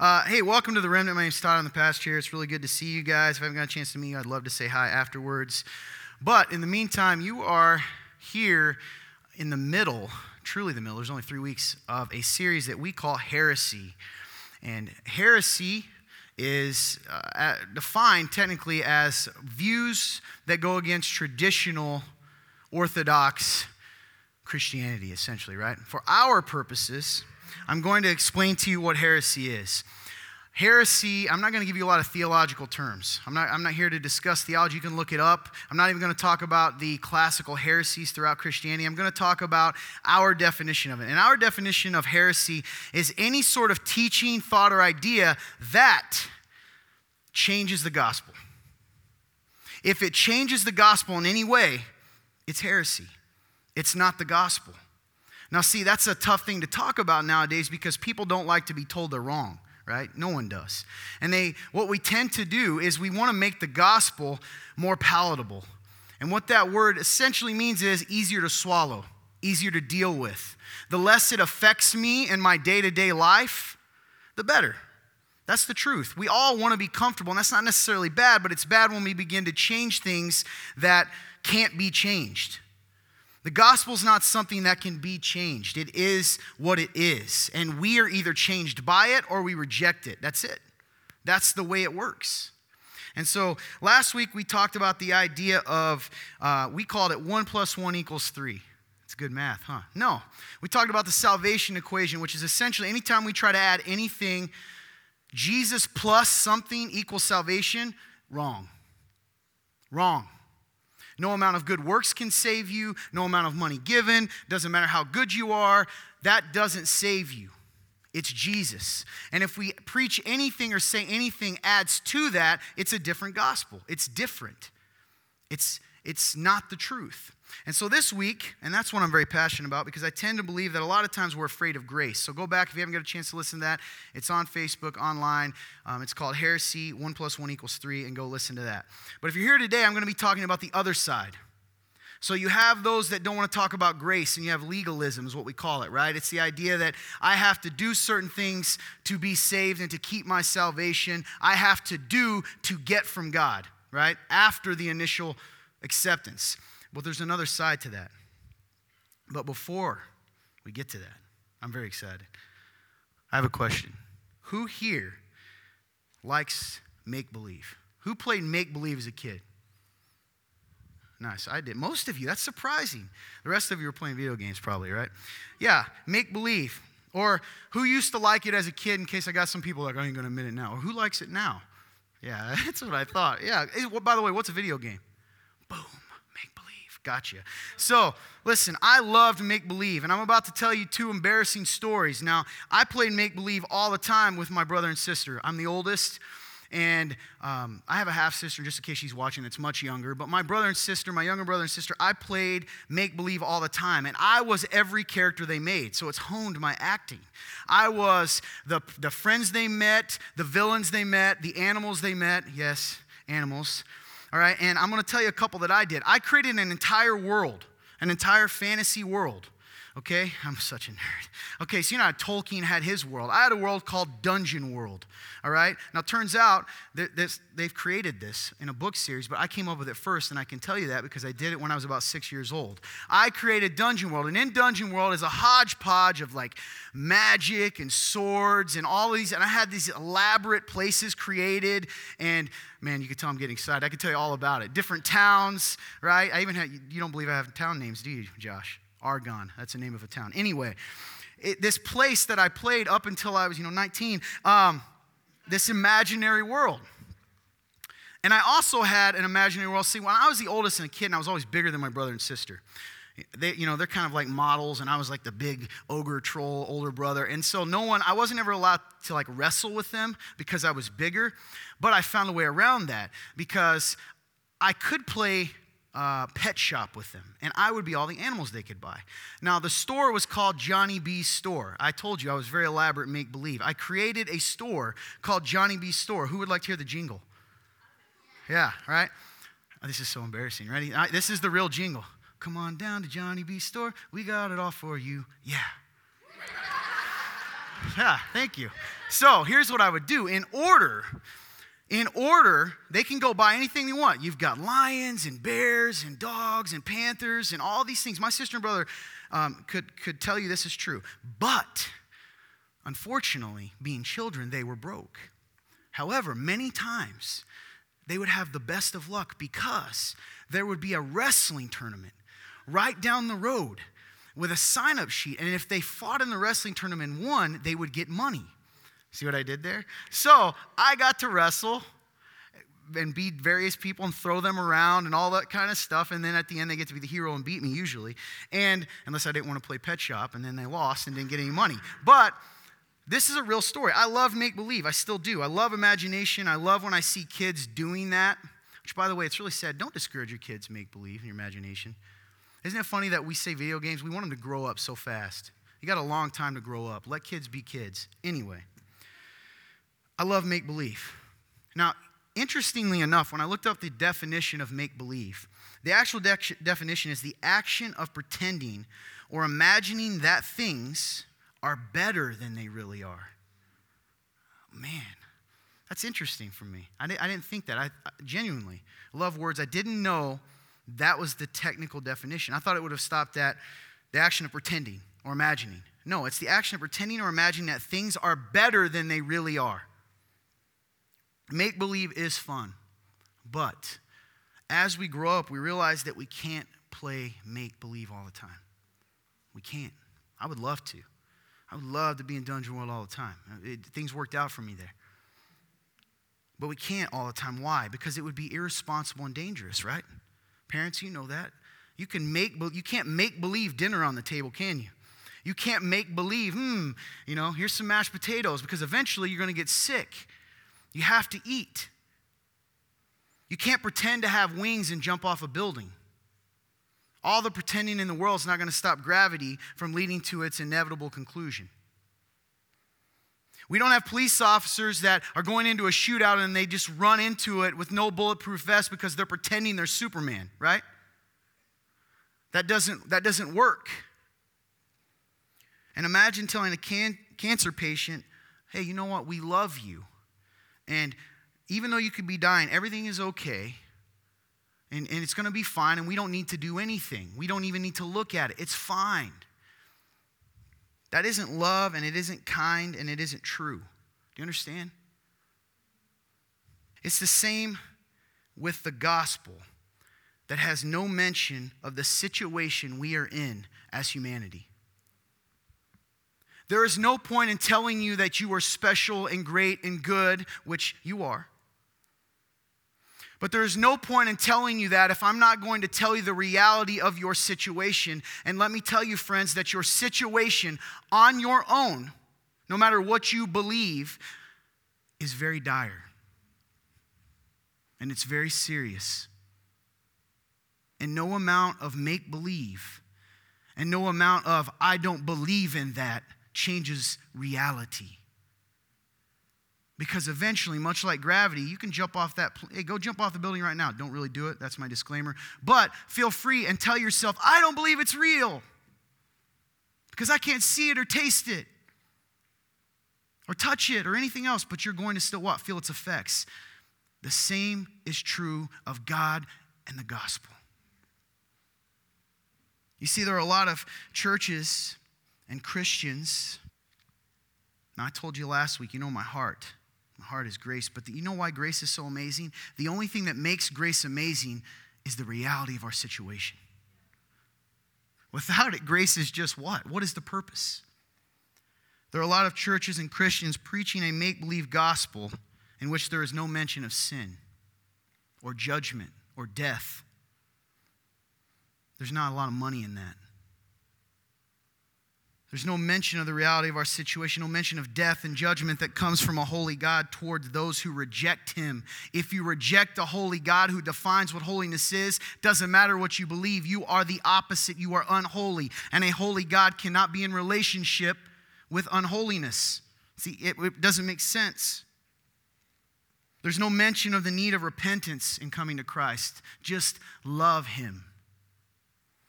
Uh, hey, welcome to the Remnant. My name's Todd. I'm the pastor here. It's really good to see you guys. If I haven't got a chance to meet you, I'd love to say hi afterwards. But in the meantime, you are here in the middle, truly the middle, there's only three weeks of a series that we call Heresy. And heresy is uh, defined technically as views that go against traditional Orthodox Christianity, essentially, right? For our purposes, I'm going to explain to you what heresy is. Heresy, I'm not going to give you a lot of theological terms. I'm not, I'm not here to discuss theology. You can look it up. I'm not even going to talk about the classical heresies throughout Christianity. I'm going to talk about our definition of it. And our definition of heresy is any sort of teaching, thought, or idea that changes the gospel. If it changes the gospel in any way, it's heresy. It's not the gospel. Now, see, that's a tough thing to talk about nowadays because people don't like to be told they're wrong, right? No one does. And they, what we tend to do is we want to make the gospel more palatable. And what that word essentially means is easier to swallow, easier to deal with. The less it affects me in my day to day life, the better. That's the truth. We all want to be comfortable, and that's not necessarily bad, but it's bad when we begin to change things that can't be changed. The gospel is not something that can be changed. It is what it is. And we are either changed by it or we reject it. That's it. That's the way it works. And so last week we talked about the idea of, uh, we called it one plus one equals three. It's good math, huh? No. We talked about the salvation equation, which is essentially anytime we try to add anything, Jesus plus something equals salvation, wrong. Wrong. No amount of good works can save you. No amount of money given. Doesn't matter how good you are. That doesn't save you. It's Jesus. And if we preach anything or say anything adds to that, it's a different gospel. It's different. It's, it's not the truth. And so this week, and that's what I'm very passionate about because I tend to believe that a lot of times we're afraid of grace. So go back if you haven't got a chance to listen to that. It's on Facebook, online. Um, it's called Heresy, 1 plus 1 equals 3, and go listen to that. But if you're here today, I'm going to be talking about the other side. So you have those that don't want to talk about grace, and you have legalism, is what we call it, right? It's the idea that I have to do certain things to be saved and to keep my salvation. I have to do to get from God, right? After the initial acceptance. But there's another side to that. But before we get to that, I'm very excited. I have a question. Who here likes make believe? Who played make believe as a kid? Nice, I did. Most of you, that's surprising. The rest of you were playing video games, probably, right? Yeah, make believe. Or who used to like it as a kid, in case I got some people like, I ain't gonna admit it now. Or who likes it now? Yeah, that's what I thought. Yeah, by the way, what's a video game? Boom. Make believe. Gotcha. So, listen, I loved make believe, and I'm about to tell you two embarrassing stories. Now, I played make believe all the time with my brother and sister. I'm the oldest, and um, I have a half sister, just in case she's watching, that's much younger. But my brother and sister, my younger brother and sister, I played make believe all the time, and I was every character they made. So it's honed my acting. I was the, the friends they met, the villains they met, the animals they met. Yes, animals. All right, and I'm going to tell you a couple that I did. I created an entire world, an entire fantasy world. Okay, I'm such a nerd. Okay, so you know how Tolkien had his world. I had a world called Dungeon World. All right, now turns out that this, they've created this in a book series, but I came up with it first, and I can tell you that because I did it when I was about six years old. I created Dungeon World, and in Dungeon World is a hodgepodge of like magic and swords and all these, and I had these elaborate places created, and man, you can tell I'm getting excited. I can tell you all about it. Different towns, right? I even had, you don't believe I have town names, do you, Josh? Argon. That's the name of a town. Anyway, it, this place that I played up until I was, you know, 19, um, this imaginary world. And I also had an imaginary world. See, when I was the oldest and a kid, and I was always bigger than my brother and sister. They, you know, they're kind of like models, and I was like the big ogre troll older brother. And so no one, I wasn't ever allowed to like wrestle with them because I was bigger. But I found a way around that because I could play uh, pet shop with them, and I would be all the animals they could buy. Now, the store was called Johnny B's Store. I told you I was very elaborate make believe. I created a store called Johnny B's Store. Who would like to hear the jingle? Yeah, right? Oh, this is so embarrassing. Ready? This is the real jingle. Come on down to Johnny B's Store. We got it all for you. Yeah. Yeah, thank you. So here's what I would do. In order, in order, they can go buy anything they want. You've got lions and bears and dogs and panthers and all these things. My sister and brother um, could, could tell you this is true. But unfortunately, being children, they were broke. However, many times they would have the best of luck because there would be a wrestling tournament right down the road with a sign up sheet. And if they fought in the wrestling tournament and won, they would get money. See what I did there? So I got to wrestle and beat various people and throw them around and all that kind of stuff. And then at the end, they get to be the hero and beat me usually. And unless I didn't want to play Pet Shop, and then they lost and didn't get any money. But this is a real story. I love make believe. I still do. I love imagination. I love when I see kids doing that. Which, by the way, it's really sad. Don't discourage your kids' make believe in your imagination. Isn't it funny that we say video games, we want them to grow up so fast? You got a long time to grow up. Let kids be kids. Anyway, I love make believe. Now, interestingly enough, when I looked up the definition of make believe, the actual de- definition is the action of pretending or imagining that things are better than they really are. Man, that's interesting for me. I, I didn't think that. I, I genuinely love words. I didn't know that was the technical definition. I thought it would have stopped at the action of pretending or imagining. No, it's the action of pretending or imagining that things are better than they really are. Make believe is fun, but as we grow up, we realize that we can't play make believe all the time. We can't. I would love to. I would love to be in Dungeon World all the time. It, things worked out for me there. But we can't all the time. Why? Because it would be irresponsible and dangerous, right? Parents, you know that. You, can make, you can't make believe dinner on the table, can you? You can't make believe, hmm, you know, here's some mashed potatoes because eventually you're going to get sick. You have to eat. You can't pretend to have wings and jump off a building. All the pretending in the world is not going to stop gravity from leading to its inevitable conclusion. We don't have police officers that are going into a shootout and they just run into it with no bulletproof vest because they're pretending they're Superman, right? That doesn't, that doesn't work. And imagine telling a can, cancer patient, hey, you know what? We love you. And even though you could be dying, everything is okay. And, and it's going to be fine. And we don't need to do anything. We don't even need to look at it. It's fine. That isn't love and it isn't kind and it isn't true. Do you understand? It's the same with the gospel that has no mention of the situation we are in as humanity. There is no point in telling you that you are special and great and good, which you are. But there is no point in telling you that if I'm not going to tell you the reality of your situation. And let me tell you, friends, that your situation on your own, no matter what you believe, is very dire. And it's very serious. And no amount of make believe and no amount of I don't believe in that changes reality. Because eventually, much like gravity, you can jump off that. Hey, go jump off the building right now. Don't really do it. That's my disclaimer. But feel free and tell yourself, I don't believe it's real. Because I can't see it or taste it or touch it or anything else, but you're going to still what? Feel its effects. The same is true of God and the gospel. You see, there are a lot of churches and Christians. Now, I told you last week, you know my heart. My heart is grace. But the, you know why grace is so amazing? The only thing that makes grace amazing is the reality of our situation. Without it, grace is just what? What is the purpose? There are a lot of churches and Christians preaching a make believe gospel in which there is no mention of sin or judgment or death. There's not a lot of money in that. There's no mention of the reality of our situation, no mention of death and judgment that comes from a holy God towards those who reject Him. If you reject a holy God who defines what holiness is, doesn't matter what you believe, you are the opposite. You are unholy. And a holy God cannot be in relationship with unholiness. See, it, it doesn't make sense. There's no mention of the need of repentance in coming to Christ. Just love Him.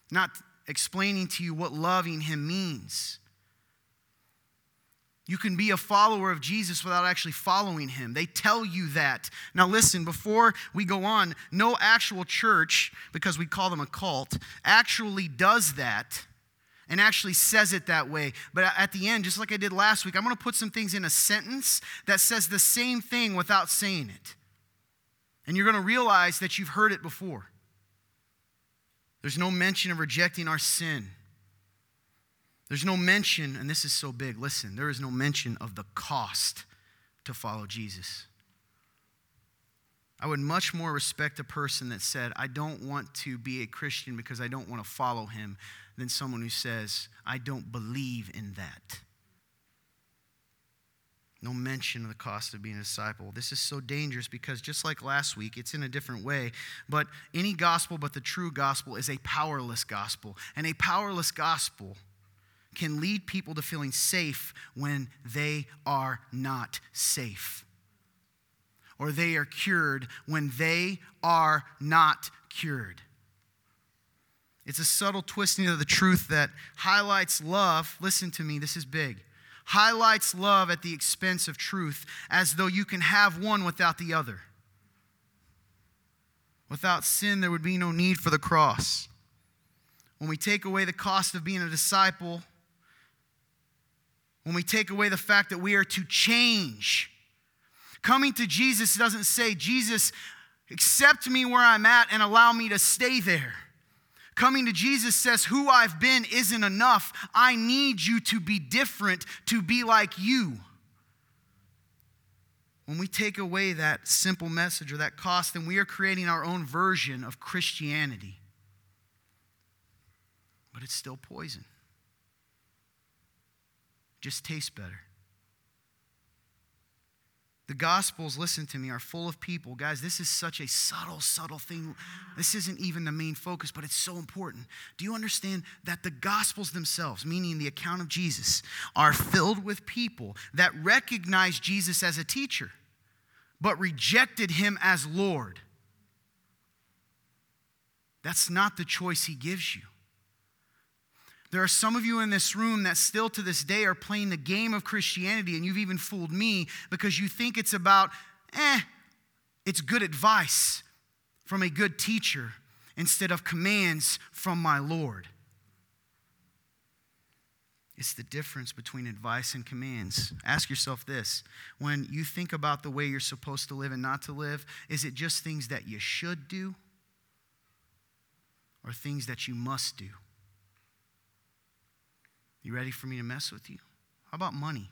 Not explaining to you what loving Him means. You can be a follower of Jesus without actually following him. They tell you that. Now, listen, before we go on, no actual church, because we call them a cult, actually does that and actually says it that way. But at the end, just like I did last week, I'm going to put some things in a sentence that says the same thing without saying it. And you're going to realize that you've heard it before. There's no mention of rejecting our sin. There's no mention, and this is so big, listen, there is no mention of the cost to follow Jesus. I would much more respect a person that said, I don't want to be a Christian because I don't want to follow him, than someone who says, I don't believe in that. No mention of the cost of being a disciple. This is so dangerous because just like last week, it's in a different way. But any gospel but the true gospel is a powerless gospel. And a powerless gospel can lead people to feeling safe when they are not safe. Or they are cured when they are not cured. It's a subtle twisting of the truth that highlights love. Listen to me, this is big. Highlights love at the expense of truth, as though you can have one without the other. Without sin, there would be no need for the cross. When we take away the cost of being a disciple, when we take away the fact that we are to change. Coming to Jesus doesn't say, Jesus, accept me where I'm at and allow me to stay there. Coming to Jesus says, Who I've been isn't enough. I need you to be different, to be like you. When we take away that simple message or that cost, then we are creating our own version of Christianity. But it's still poison just tastes better. The Gospels, listen to me, are full of people. Guys, this is such a subtle, subtle thing. This isn't even the main focus, but it's so important. Do you understand that the Gospels themselves, meaning the account of Jesus, are filled with people that recognize Jesus as a teacher, but rejected him as Lord? That's not the choice he gives you. There are some of you in this room that still to this day are playing the game of Christianity, and you've even fooled me because you think it's about, eh, it's good advice from a good teacher instead of commands from my Lord. It's the difference between advice and commands. Ask yourself this when you think about the way you're supposed to live and not to live, is it just things that you should do or things that you must do? You ready for me to mess with you? How about money?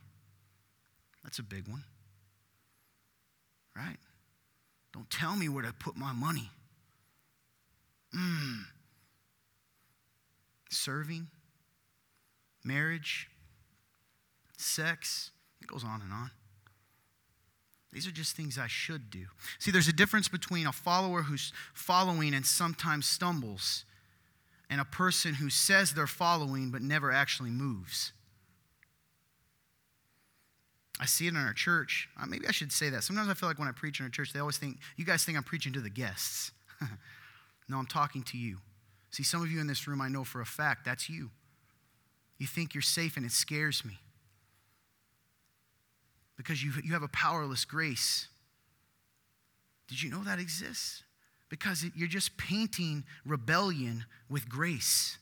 That's a big one. Right? Don't tell me where to put my money. Mm. Serving, marriage, sex, it goes on and on. These are just things I should do. See, there's a difference between a follower who's following and sometimes stumbles and a person who says they're following but never actually moves. I see it in our church. Uh, maybe I should say that. Sometimes I feel like when I preach in our church, they always think, you guys think I'm preaching to the guests. no, I'm talking to you. See, some of you in this room, I know for a fact that's you. You think you're safe, and it scares me. Because you, you have a powerless grace. Did you know that exists? Because you're just painting rebellion with grace.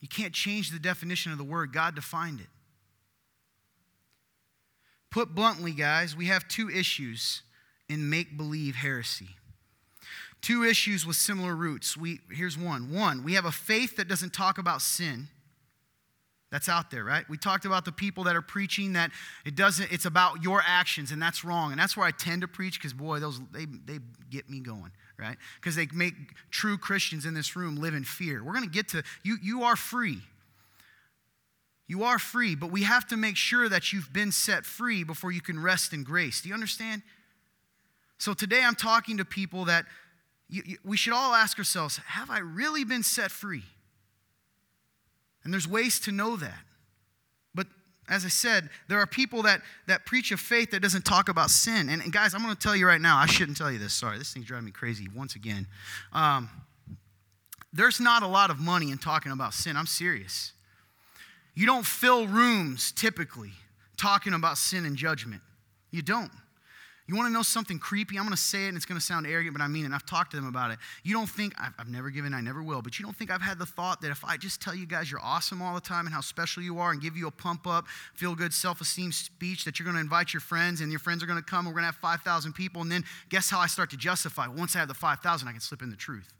You can't change the definition of the word, God defined it. Put bluntly, guys, we have two issues in make believe heresy. Two issues with similar roots. We, here's one. One, we have a faith that doesn't talk about sin. That's out there, right? We talked about the people that are preaching that it doesn't, it's about your actions, and that's wrong. And that's where I tend to preach because, boy, those, they, they get me going, right? Because they make true Christians in this room live in fear. We're going to get to, you, you are free. You are free, but we have to make sure that you've been set free before you can rest in grace. Do you understand? So today I'm talking to people that you, you, we should all ask ourselves have I really been set free? And there's ways to know that. But as I said, there are people that, that preach a faith that doesn't talk about sin. And, and guys, I'm going to tell you right now, I shouldn't tell you this. Sorry, this thing's driving me crazy once again. Um, there's not a lot of money in talking about sin. I'm serious. You don't fill rooms typically talking about sin and judgment. You don't. You want to know something creepy? I'm going to say it and it's going to sound arrogant, but I mean it. I've talked to them about it. You don't think, I've, I've, never given, I never will, but you don't think I've had the thought that if I just tell you guys you're awesome all the time and how special you are and give you a pump up, feel good, self esteem speech, that you're going to invite your friends and your friends are going to come and we're going to have 5,000 people. And then guess how I start to justify? Once I have the 5,000, I can slip in the truth.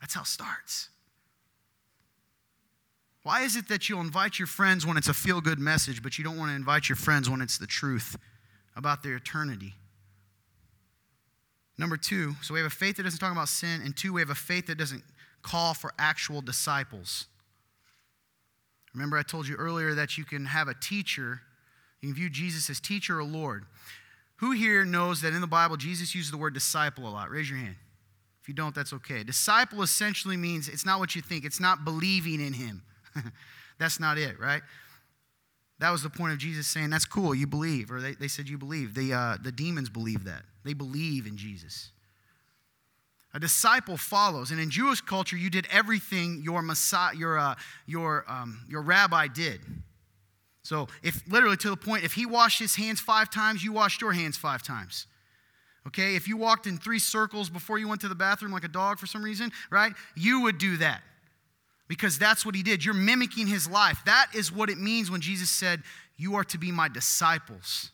That's how it starts. Why is it that you'll invite your friends when it's a feel good message, but you don't want to invite your friends when it's the truth? About their eternity. Number two, so we have a faith that doesn't talk about sin, and two, we have a faith that doesn't call for actual disciples. Remember, I told you earlier that you can have a teacher, you can view Jesus as teacher or Lord. Who here knows that in the Bible, Jesus uses the word disciple a lot? Raise your hand. If you don't, that's okay. Disciple essentially means it's not what you think, it's not believing in him. that's not it, right? That was the point of Jesus saying, That's cool, you believe. Or they, they said, You believe. The, uh, the demons believe that. They believe in Jesus. A disciple follows. And in Jewish culture, you did everything your, Messiah, your, uh, your, um, your rabbi did. So, if literally to the point, if he washed his hands five times, you washed your hands five times. Okay? If you walked in three circles before you went to the bathroom like a dog for some reason, right? You would do that because that's what he did. You're mimicking his life. That is what it means when Jesus said, You are to be my disciples.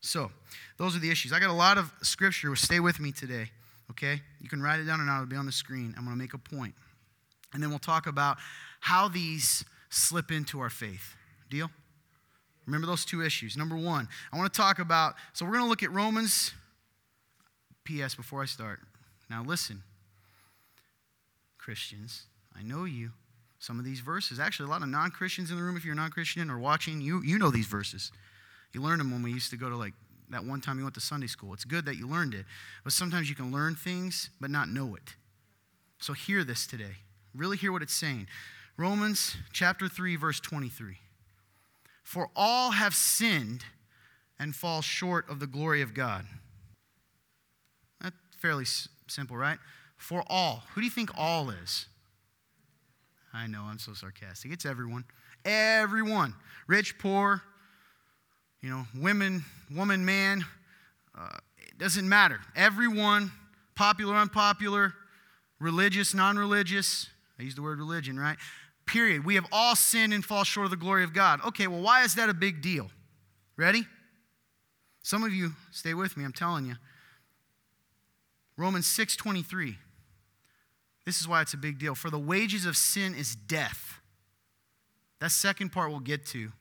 So, those are the issues. I got a lot of scripture. Stay with me today, okay? You can write it down or not, it'll be on the screen. I'm going to make a point. And then we'll talk about how these slip into our faith. Deal? Remember those two issues. Number one, I want to talk about, so we're going to look at Romans. P.S. before I start. Now, listen. Christians, I know you. Some of these verses, actually, a lot of non Christians in the room, if you're non Christian or watching, you, you know these verses. You learned them when we used to go to like that one time you went to Sunday school. It's good that you learned it, but sometimes you can learn things but not know it. So hear this today. Really hear what it's saying. Romans chapter 3, verse 23. For all have sinned and fall short of the glory of God. That's fairly simple, right? For all. Who do you think all is? I know, I'm so sarcastic. It's everyone. Everyone. Rich, poor, you know, women, woman, man. Uh, it doesn't matter. Everyone, popular, unpopular, religious, non religious. I use the word religion, right? Period. We have all sinned and fall short of the glory of God. Okay, well, why is that a big deal? Ready? Some of you, stay with me, I'm telling you. Romans 6 23. This is why it's a big deal. For the wages of sin is death. That second part we'll get to.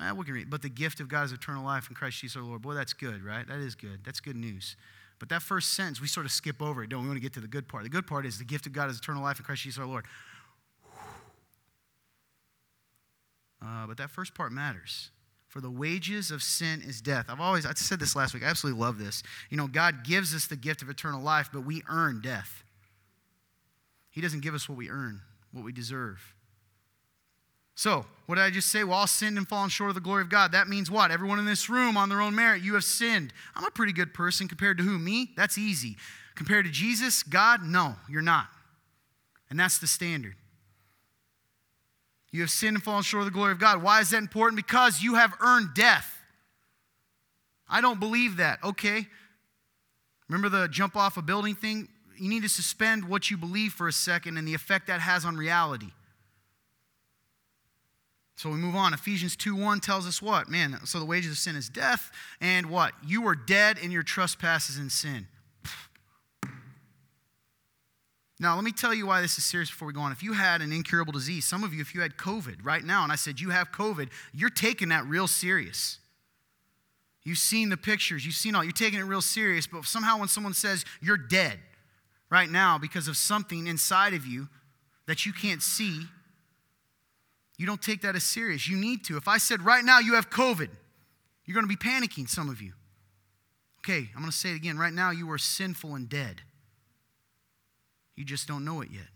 Eh, we can read. But the gift of God is eternal life in Christ Jesus our Lord. Boy, that's good, right? That is good. That's good news. But that first sentence, we sort of skip over it, don't we? We want to get to the good part. The good part is the gift of God is eternal life in Christ Jesus our Lord. Uh, but that first part matters. For the wages of sin is death. I've always, I said this last week, I absolutely love this. You know, God gives us the gift of eternal life, but we earn death. He doesn't give us what we earn, what we deserve. So, what did I just say? Well, all sinned and fallen short of the glory of God. That means what? Everyone in this room, on their own merit, you have sinned. I'm a pretty good person compared to who? Me? That's easy. Compared to Jesus, God? No, you're not. And that's the standard. You have sinned and fallen short of the glory of God. Why is that important? Because you have earned death. I don't believe that. Okay. Remember the jump off a building thing? You need to suspend what you believe for a second and the effect that has on reality. So we move on. Ephesians 2 1 tells us what? Man, so the wages of sin is death, and what? You are dead in your trespasses and sin. Now, let me tell you why this is serious before we go on. If you had an incurable disease, some of you, if you had COVID right now, and I said you have COVID, you're taking that real serious. You've seen the pictures, you've seen all, you're taking it real serious, but somehow when someone says you're dead, right now because of something inside of you that you can't see, you don't take that as serious. You need to. If I said right now you have COVID, you're going to be panicking, some of you. Okay, I'm going to say it again. Right now you are sinful and dead. You just don't know it yet.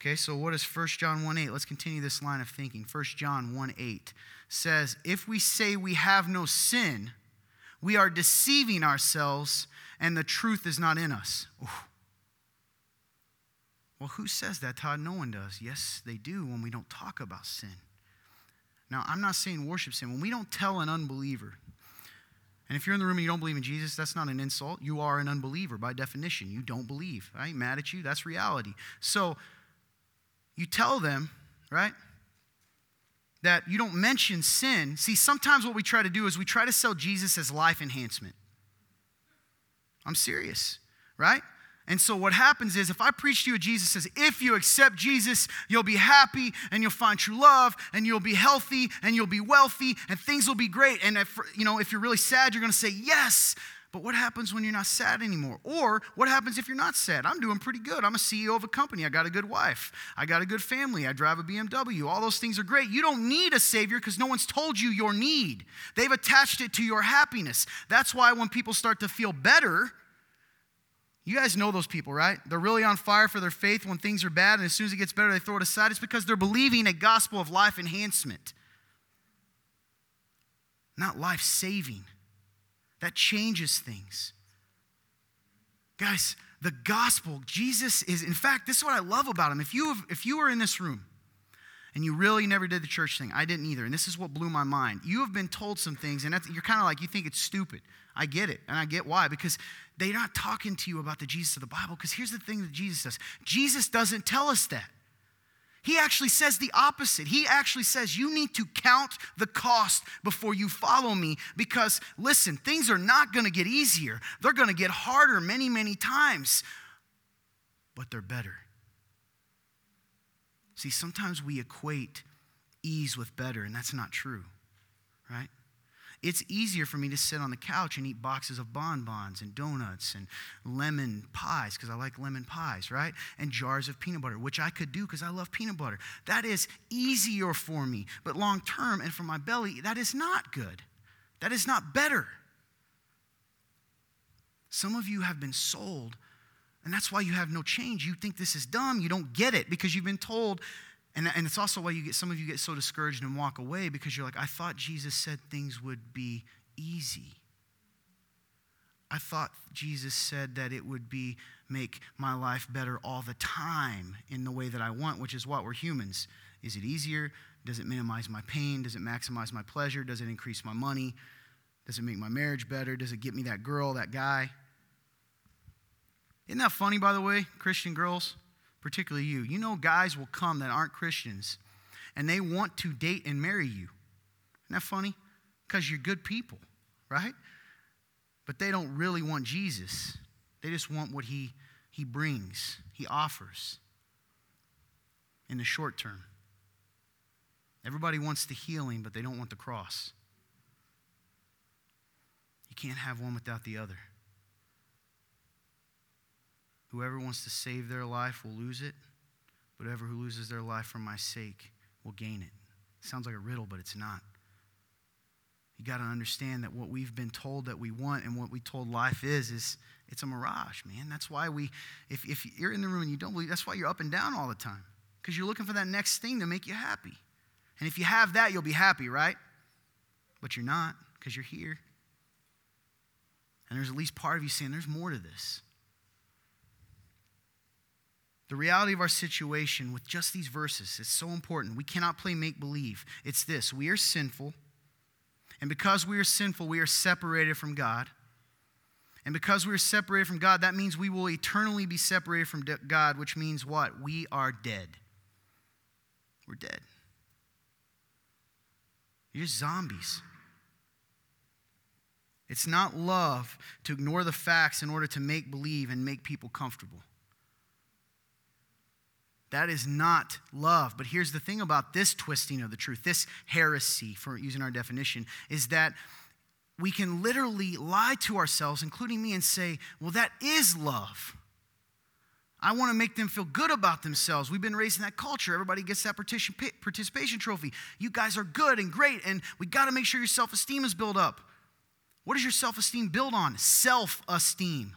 Okay, so what is 1 John 1 8? Let's continue this line of thinking. 1 John 1 8 says, If we say we have no sin, we are deceiving ourselves and the truth is not in us. Ooh. Well, who says that, Todd? No one does. Yes, they do when we don't talk about sin. Now, I'm not saying worship sin. When we don't tell an unbeliever, and if you're in the room and you don't believe in Jesus, that's not an insult. You are an unbeliever by definition. You don't believe. I ain't mad at you. That's reality. So you tell them, right, that you don't mention sin. See, sometimes what we try to do is we try to sell Jesus as life enhancement. I'm serious, right? And so what happens is if I preach to you, Jesus says, if you accept Jesus, you'll be happy and you'll find true love and you'll be healthy and you'll be wealthy and things will be great. And if you know if you're really sad, you're to say yes. But what happens when you're not sad anymore? Or what happens if you're not sad? I'm doing pretty good. I'm a CEO of a company. I got a good wife. I got a good family. I drive a BMW. All those things are great. You don't need a savior because no one's told you your need. They've attached it to your happiness. That's why when people start to feel better, you guys know those people, right? They're really on fire for their faith when things are bad, and as soon as it gets better, they throw it aside. It's because they're believing a gospel of life enhancement, not life saving. That changes things. Guys, the gospel, Jesus is, in fact, this is what I love about him. If you, have, if you were in this room and you really never did the church thing, I didn't either, and this is what blew my mind. You have been told some things, and you're kind of like, you think it's stupid. I get it, and I get why, because they're not talking to you about the Jesus of the Bible. Because here's the thing that Jesus does Jesus doesn't tell us that. He actually says the opposite. He actually says, You need to count the cost before you follow me because, listen, things are not going to get easier. They're going to get harder many, many times, but they're better. See, sometimes we equate ease with better, and that's not true, right? It's easier for me to sit on the couch and eat boxes of bonbons and donuts and lemon pies because I like lemon pies, right? And jars of peanut butter, which I could do because I love peanut butter. That is easier for me. But long term and for my belly, that is not good. That is not better. Some of you have been sold, and that's why you have no change. You think this is dumb. You don't get it because you've been told and, and it's also why you get some of you get so discouraged and walk away because you're like, I thought Jesus said things would be easy. I thought Jesus said that it would be make my life better all the time in the way that I want, which is what we're humans. Is it easier? Does it minimize my pain? Does it maximize my pleasure? Does it increase my money? Does it make my marriage better? Does it get me that girl, that guy? Isn't that funny, by the way, Christian girls? Particularly you. You know, guys will come that aren't Christians and they want to date and marry you. Isn't that funny? Because you're good people, right? But they don't really want Jesus. They just want what he, he brings, he offers in the short term. Everybody wants the healing, but they don't want the cross. You can't have one without the other. Whoever wants to save their life will lose it, but whoever who loses their life for my sake will gain it. Sounds like a riddle, but it's not. You got to understand that what we've been told that we want and what we told life is, is it's a mirage, man. That's why we, if, if you're in the room and you don't believe, that's why you're up and down all the time. Because you're looking for that next thing to make you happy. And if you have that, you'll be happy, right? But you're not, because you're here. And there's at least part of you saying, there's more to this. The reality of our situation with just these verses is so important. We cannot play make believe. It's this we are sinful, and because we are sinful, we are separated from God. And because we are separated from God, that means we will eternally be separated from God, which means what? We are dead. We're dead. You're zombies. It's not love to ignore the facts in order to make believe and make people comfortable. That is not love. But here's the thing about this twisting of the truth, this heresy, for using our definition, is that we can literally lie to ourselves, including me, and say, well, that is love. I want to make them feel good about themselves. We've been raised in that culture. Everybody gets that participation trophy. You guys are good and great, and we got to make sure your self esteem is built up. What does your self esteem build on? Self esteem.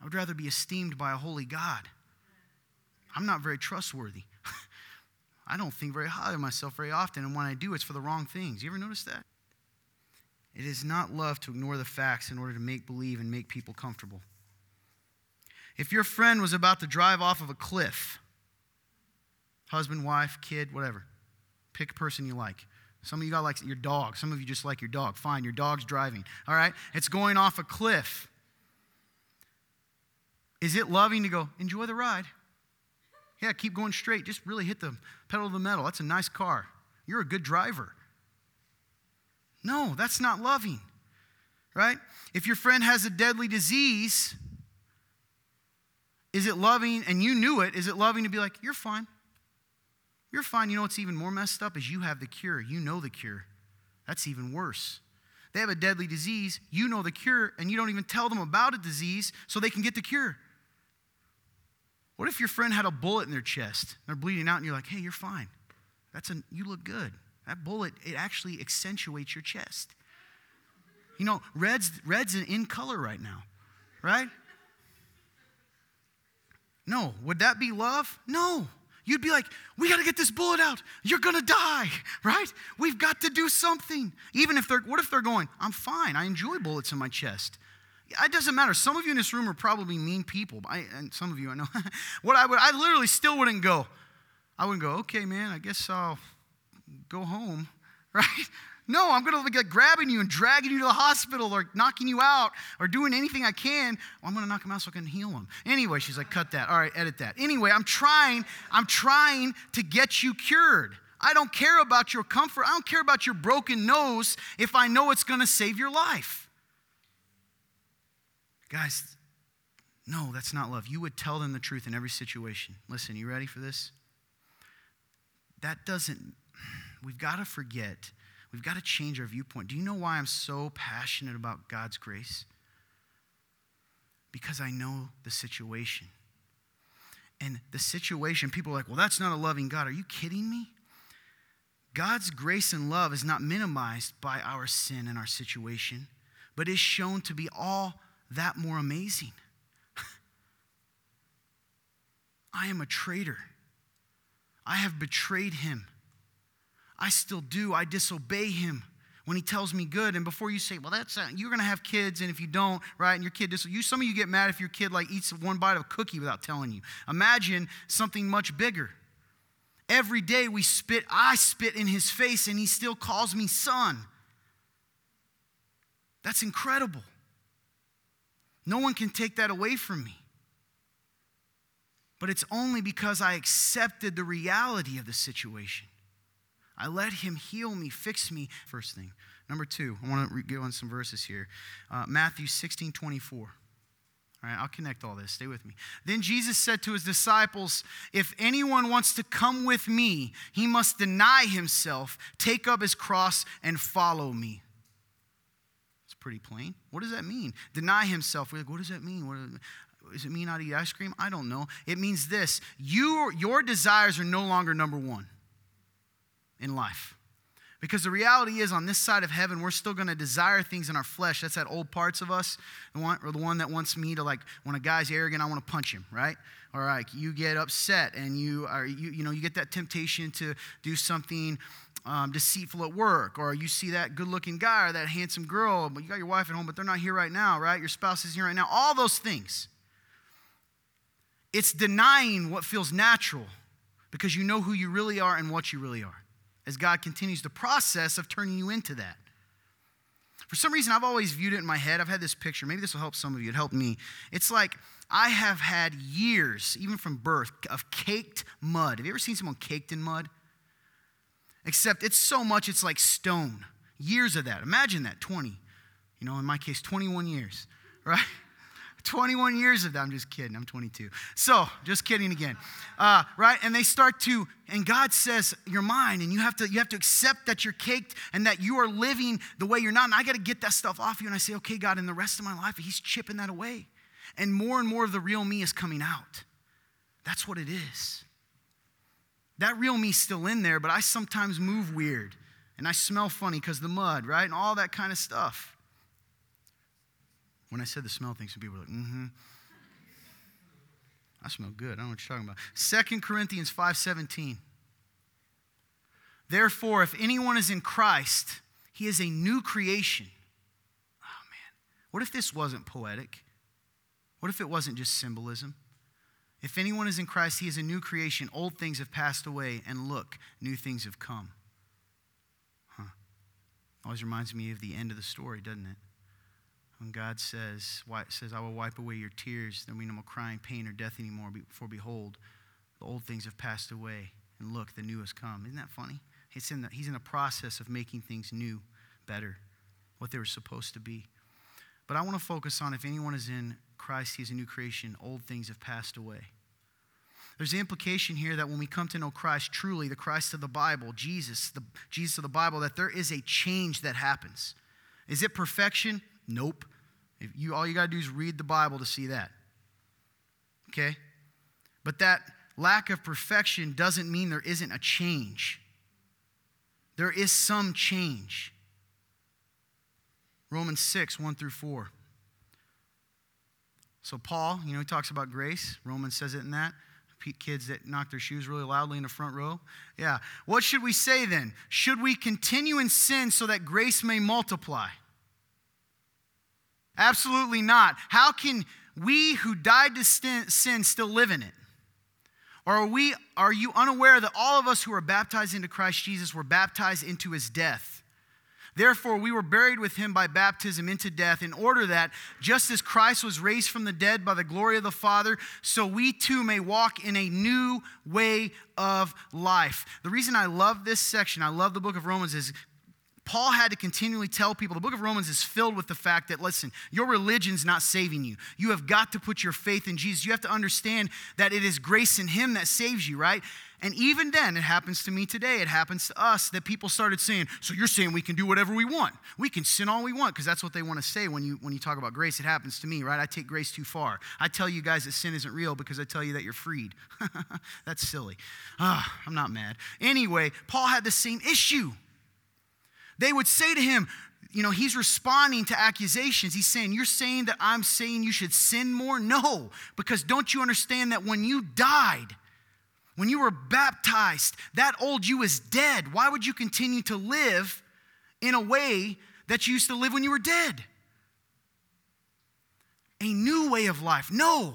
I would rather be esteemed by a holy God. I'm not very trustworthy. I don't think very highly of myself very often, and when I do, it's for the wrong things. You ever notice that? It is not love to ignore the facts in order to make believe and make people comfortable. If your friend was about to drive off of a cliff, husband, wife, kid, whatever, pick a person you like. Some of you got like your dog. Some of you just like your dog. Fine, your dog's driving. All right? It's going off a cliff. Is it loving to go, enjoy the ride? Yeah, keep going straight. Just really hit the pedal to the metal. That's a nice car. You're a good driver. No, that's not loving, right? If your friend has a deadly disease, is it loving and you knew it? Is it loving to be like, you're fine? You're fine. You know what's even more messed up is you have the cure. You know the cure. That's even worse. They have a deadly disease. You know the cure, and you don't even tell them about a disease so they can get the cure. What if your friend had a bullet in their chest? They're bleeding out, and you're like, hey, you're fine. That's a, you look good. That bullet, it actually accentuates your chest. You know, red's, red's in color right now, right? No. Would that be love? No. You'd be like, we got to get this bullet out. You're going to die, right? We've got to do something. Even if they're, what if they're going, I'm fine. I enjoy bullets in my chest. It doesn't matter. Some of you in this room are probably mean people, I, and some of you I know. what I would, I literally still wouldn't go. I wouldn't go, okay, man, I guess I'll go home, right? No, I'm to like grabbing you and dragging you to the hospital or knocking you out or doing anything I can. Well, I'm to knock him out so I can heal him. Anyway, she's like, cut that. All right, edit that. Anyway, I'm trying, I'm trying to get you cured. I don't care about your comfort. I don't care about your broken nose if I know it's to save your life. Guys, no, that's not love. You would tell them the truth in every situation. Listen, you ready for this? That doesn't, we've got to forget We've got to change our viewpoint. Do you know why I'm so passionate about God's grace? Because I know the situation. And the situation, people are like, well, that's not a loving God. Are you kidding me? God's grace and love is not minimized by our sin and our situation, but is shown to be all that more amazing. I am a traitor. I have betrayed him. I still do. I disobey him when he tells me good. And before you say, well, that's uh, you're going to have kids, and if you don't, right, and your kid dis- you some of you get mad if your kid like eats one bite of a cookie without telling you. Imagine something much bigger. Every day we spit, I spit in his face, and he still calls me son. That's incredible. No one can take that away from me. But it's only because I accepted the reality of the situation. I let him heal me, fix me. First thing. Number two, I want to go on some verses here. Uh, Matthew 16 24. All right, I'll connect all this. Stay with me. Then Jesus said to his disciples, If anyone wants to come with me, he must deny himself, take up his cross, and follow me. Pretty plain. What does that mean? Deny himself. We're like, what does that mean? What does it mean not eat ice cream? I don't know. It means this you, your desires are no longer number one in life. Because the reality is, on this side of heaven, we're still going to desire things in our flesh. That's that old parts of us, the one, or the one that wants me to like, when a guy's arrogant, I want to punch him, right? Or like you get upset and you are, you, you know, you get that temptation to do something um, deceitful at work, or you see that good-looking guy or that handsome girl, but you got your wife at home, but they're not here right now, right? Your spouse is here right now. All those things. It's denying what feels natural because you know who you really are and what you really are as God continues the process of turning you into that. For some reason, I've always viewed it in my head. I've had this picture. Maybe this will help some of you. It helped me. It's like I have had years, even from birth, of caked mud. Have you ever seen someone caked in mud? Except it's so much, it's like stone. Years of that. Imagine that 20. You know, in my case, 21 years, right? 21 years of that. I'm just kidding. I'm 22. So, just kidding again. Uh, right? And they start to, and God says, You're mine. And you have to, you have to accept that you're caked and that you are living the way you're not. And I got to get that stuff off you. And I say, Okay, God, in the rest of my life, He's chipping that away. And more and more of the real me is coming out. That's what it is. That real me's still in there, but I sometimes move weird and I smell funny because the mud, right? And all that kind of stuff. When I said the smell thing, some people were like, mm hmm. I smell good. I don't know what you're talking about. Second Corinthians 5.17. Therefore, if anyone is in Christ, he is a new creation. Oh, man. What if this wasn't poetic? What if it wasn't just symbolism? If anyone is in Christ, he is a new creation. Old things have passed away, and look, new things have come. Huh. Always reminds me of the end of the story, doesn't it? When God says, says, I will wipe away your tears, there will be no more crying, pain, or death anymore, for behold, the old things have passed away, and look, the new has come. Isn't that funny? He's in the, he's in the process of making things new, better, what they were supposed to be. But I want to focus on if anyone is in Christ, he is a new creation. Old things have passed away. There's the implication here that when we come to know Christ, truly the Christ of the Bible, Jesus, the Jesus of the Bible, that there is a change that happens. Is it perfection? Nope. If you, all you got to do is read the Bible to see that. Okay? But that lack of perfection doesn't mean there isn't a change. There is some change. Romans 6, 1 through 4. So, Paul, you know, he talks about grace. Romans says it in that. Kids that knock their shoes really loudly in the front row. Yeah. What should we say then? Should we continue in sin so that grace may multiply? Absolutely not. How can we who died to sin still live in it? Or are, we, are you unaware that all of us who are baptized into Christ Jesus were baptized into his death? Therefore, we were buried with him by baptism into death, in order that, just as Christ was raised from the dead by the glory of the Father, so we too may walk in a new way of life. The reason I love this section, I love the book of Romans, is Paul had to continually tell people the book of Romans is filled with the fact that, listen, your religion's not saving you. You have got to put your faith in Jesus. You have to understand that it is grace in Him that saves you, right? And even then, it happens to me today, it happens to us that people started saying, So you're saying we can do whatever we want? We can sin all we want, because that's what they want to say when you, when you talk about grace. It happens to me, right? I take grace too far. I tell you guys that sin isn't real because I tell you that you're freed. that's silly. Ah, I'm not mad. Anyway, Paul had the same issue. They would say to him, you know, he's responding to accusations. He's saying, You're saying that I'm saying you should sin more? No, because don't you understand that when you died, when you were baptized, that old you is dead. Why would you continue to live in a way that you used to live when you were dead? A new way of life. No.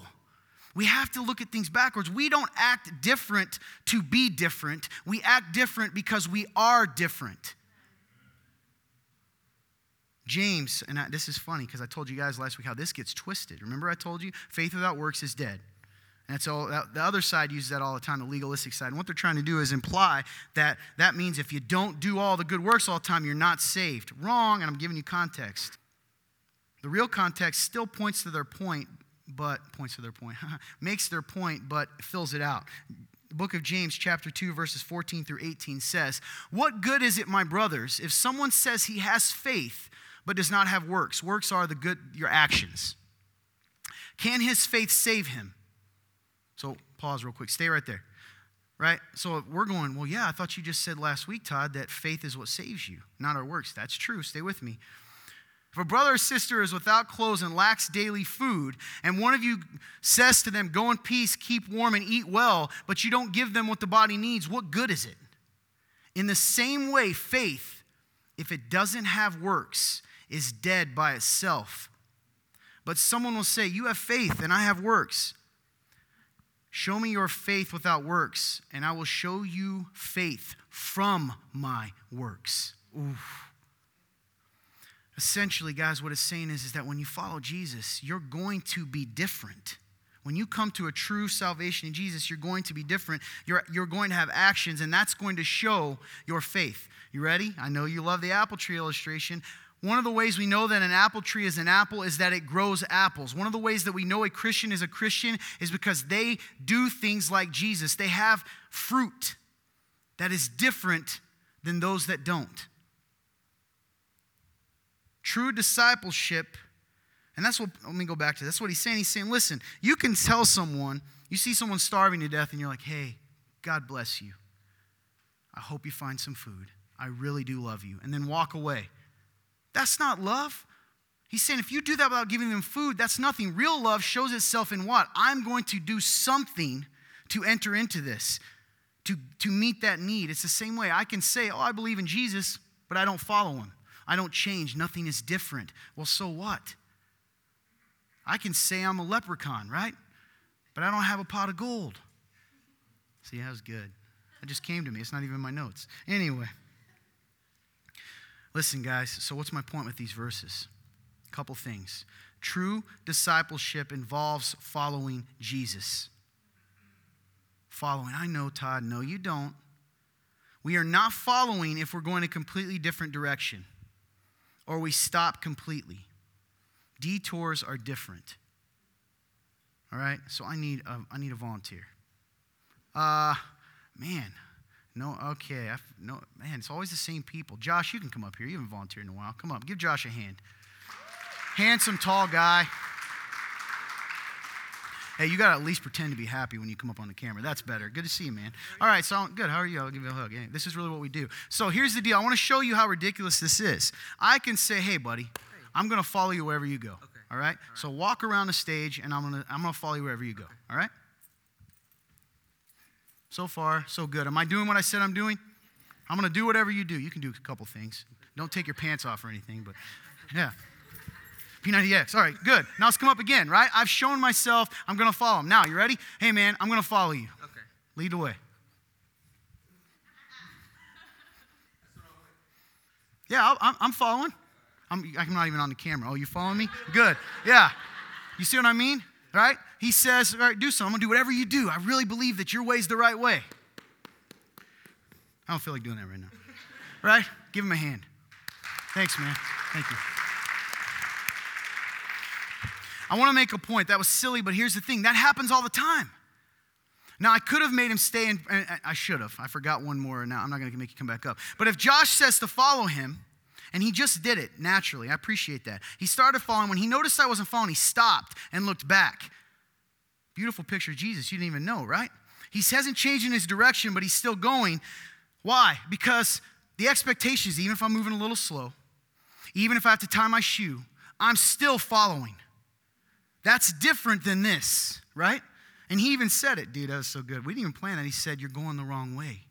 We have to look at things backwards. We don't act different to be different. We act different because we are different. James, and I, this is funny because I told you guys last week how this gets twisted. Remember, I told you faith without works is dead. And so the other side uses that all the time, the legalistic side. And what they're trying to do is imply that that means if you don't do all the good works all the time, you're not saved. Wrong, and I'm giving you context. The real context still points to their point, but points to their point, makes their point, but fills it out. The book of James, chapter 2, verses 14 through 18 says, What good is it, my brothers, if someone says he has faith, but does not have works. Works are the good, your actions. Can his faith save him? So pause real quick. Stay right there. Right? So we're going, well, yeah, I thought you just said last week, Todd, that faith is what saves you, not our works. That's true. Stay with me. If a brother or sister is without clothes and lacks daily food, and one of you says to them, Go in peace, keep warm, and eat well, but you don't give them what the body needs, what good is it? In the same way, faith, if it doesn't have works, is dead by itself. But someone will say, You have faith and I have works. Show me your faith without works, and I will show you faith from my works. Oof. Essentially, guys, what it's saying is, is that when you follow Jesus, you're going to be different. When you come to a true salvation in Jesus, you're going to be different. You're, you're going to have actions, and that's going to show your faith. You ready? I know you love the apple tree illustration. One of the ways we know that an apple tree is an apple is that it grows apples. One of the ways that we know a Christian is a Christian is because they do things like Jesus. They have fruit that is different than those that don't. True discipleship, and that's what, let me go back to that's what he's saying. He's saying, listen, you can tell someone, you see someone starving to death, and you're like, hey, God bless you. I hope you find some food. I really do love you. And then walk away. That's not love. He's saying if you do that without giving them food, that's nothing. Real love shows itself in what? I'm going to do something to enter into this, to, to meet that need. It's the same way I can say, Oh, I believe in Jesus, but I don't follow him. I don't change. Nothing is different. Well, so what? I can say I'm a leprechaun, right? But I don't have a pot of gold. See, that was good. That just came to me. It's not even in my notes. Anyway. Listen, guys, so what's my point with these verses? A couple things. True discipleship involves following Jesus. Following. I know, Todd. No, you don't. We are not following if we're going a completely different direction or we stop completely. Detours are different. All right? So I need a, I need a volunteer. Uh, man. No, okay. I, no, man, it's always the same people. Josh, you can come up here. You haven't volunteered in a while. Come up. Give Josh a hand. Handsome, tall guy. Hey, you got to at least pretend to be happy when you come up on the camera. That's better. Good to see you, man. All right, so good. How are you? I'll give you a hug. Hey, this is really what we do. So here's the deal. I want to show you how ridiculous this is. I can say, hey, buddy, I'm going to follow you wherever you go. Okay. All, right? all right? So walk around the stage, and I'm going to I'm going to follow you wherever you go. Okay. All right? So far, so good. Am I doing what I said I'm doing? I'm going to do whatever you do. You can do a couple things. Don't take your pants off or anything, but yeah. P90X. All right, good. Now let's come up again, right? I've shown myself. I'm going to follow him. Now, you ready? Hey, man, I'm going to follow you. Okay. Lead the way. Yeah, I'm following. I'm, I'm not even on the camera. Oh, you following me? Good. Yeah. You see what I mean? Right? He says, All right, do something. I'm going to do whatever you do. I really believe that your way is the right way. I don't feel like doing that right now. Right? Give him a hand. Thanks, man. Thank you. I want to make a point. That was silly, but here's the thing that happens all the time. Now, I could have made him stay, and I should have. I forgot one more. Now, I'm not going to make you come back up. But if Josh says to follow him, and he just did it naturally, I appreciate that. He started falling. When he noticed I wasn't falling, he stopped and looked back. Beautiful picture of Jesus. You didn't even know, right? He hasn't changed in his direction, but he's still going. Why? Because the expectation is even if I'm moving a little slow, even if I have to tie my shoe, I'm still following. That's different than this, right? And he even said it, dude, that was so good. We didn't even plan that. He said, You're going the wrong way.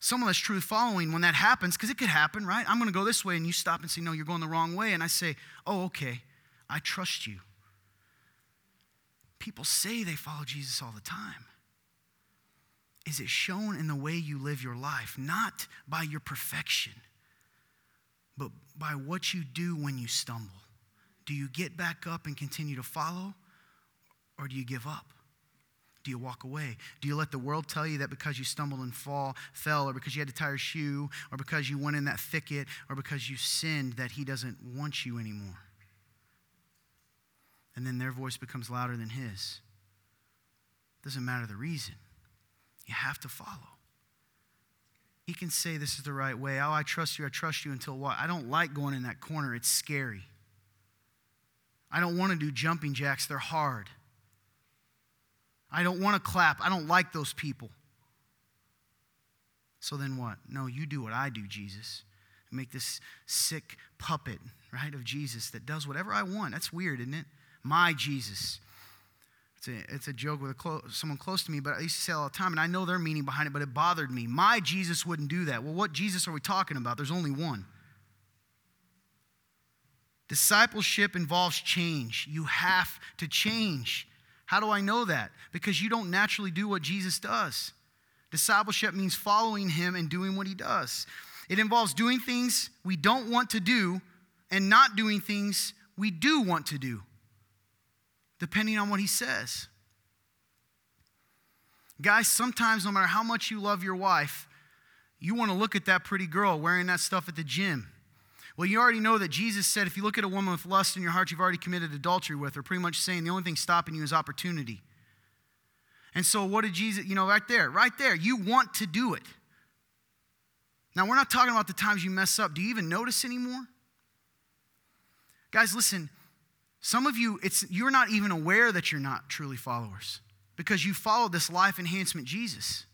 Someone that's truth following, when that happens, because it could happen, right? I'm going to go this way, and you stop and say, No, you're going the wrong way. And I say, Oh, okay, I trust you. People say they follow Jesus all the time. Is it shown in the way you live your life, not by your perfection? but by what you do when you stumble. Do you get back up and continue to follow, or do you give up? Do you walk away? Do you let the world tell you that because you stumbled and fall, fell, or because you had to tie your shoe, or because you went in that thicket, or because you sinned, that He doesn't want you anymore? And then their voice becomes louder than His. Doesn't matter the reason. You have to follow. He can say this is the right way. Oh, I trust you. I trust you until what? I don't like going in that corner. It's scary. I don't want to do jumping jacks. They're hard. I don't want to clap. I don't like those people. So then what? No, you do what I do, Jesus. Make this sick puppet, right, of Jesus that does whatever I want. That's weird, isn't it? My Jesus. It's a, it's a joke with a clo- someone close to me, but I used to say all the time, and I know their meaning behind it, but it bothered me. My Jesus wouldn't do that. Well, what Jesus are we talking about? There's only one. Discipleship involves change. You have to change. How do I know that? Because you don't naturally do what Jesus does. Discipleship means following him and doing what he does. It involves doing things we don't want to do and not doing things we do want to do depending on what he says. Guys, sometimes no matter how much you love your wife, you want to look at that pretty girl wearing that stuff at the gym. Well, you already know that Jesus said if you look at a woman with lust in your heart, you've already committed adultery with her, pretty much saying the only thing stopping you is opportunity. And so, what did Jesus, you know, right there, right there, you want to do it. Now, we're not talking about the times you mess up. Do you even notice anymore? Guys, listen, some of you, it's, you're not even aware that you're not truly followers because you follow this life enhancement Jesus.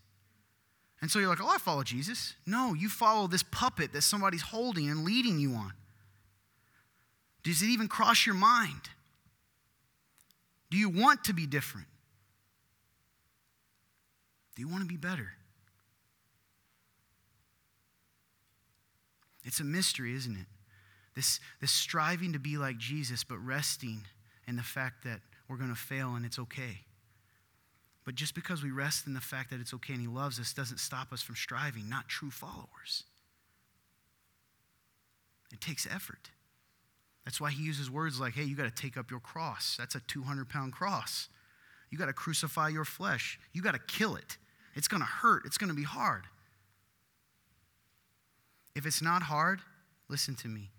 And so you're like, oh, I follow Jesus. No, you follow this puppet that somebody's holding and leading you on. Does it even cross your mind? Do you want to be different? Do you want to be better? It's a mystery, isn't it? This, this striving to be like Jesus, but resting in the fact that we're going to fail and it's okay. But just because we rest in the fact that it's okay and He loves us doesn't stop us from striving, not true followers. It takes effort. That's why He uses words like, hey, you got to take up your cross. That's a 200 pound cross. You got to crucify your flesh. You got to kill it. It's going to hurt, it's going to be hard. If it's not hard, listen to me.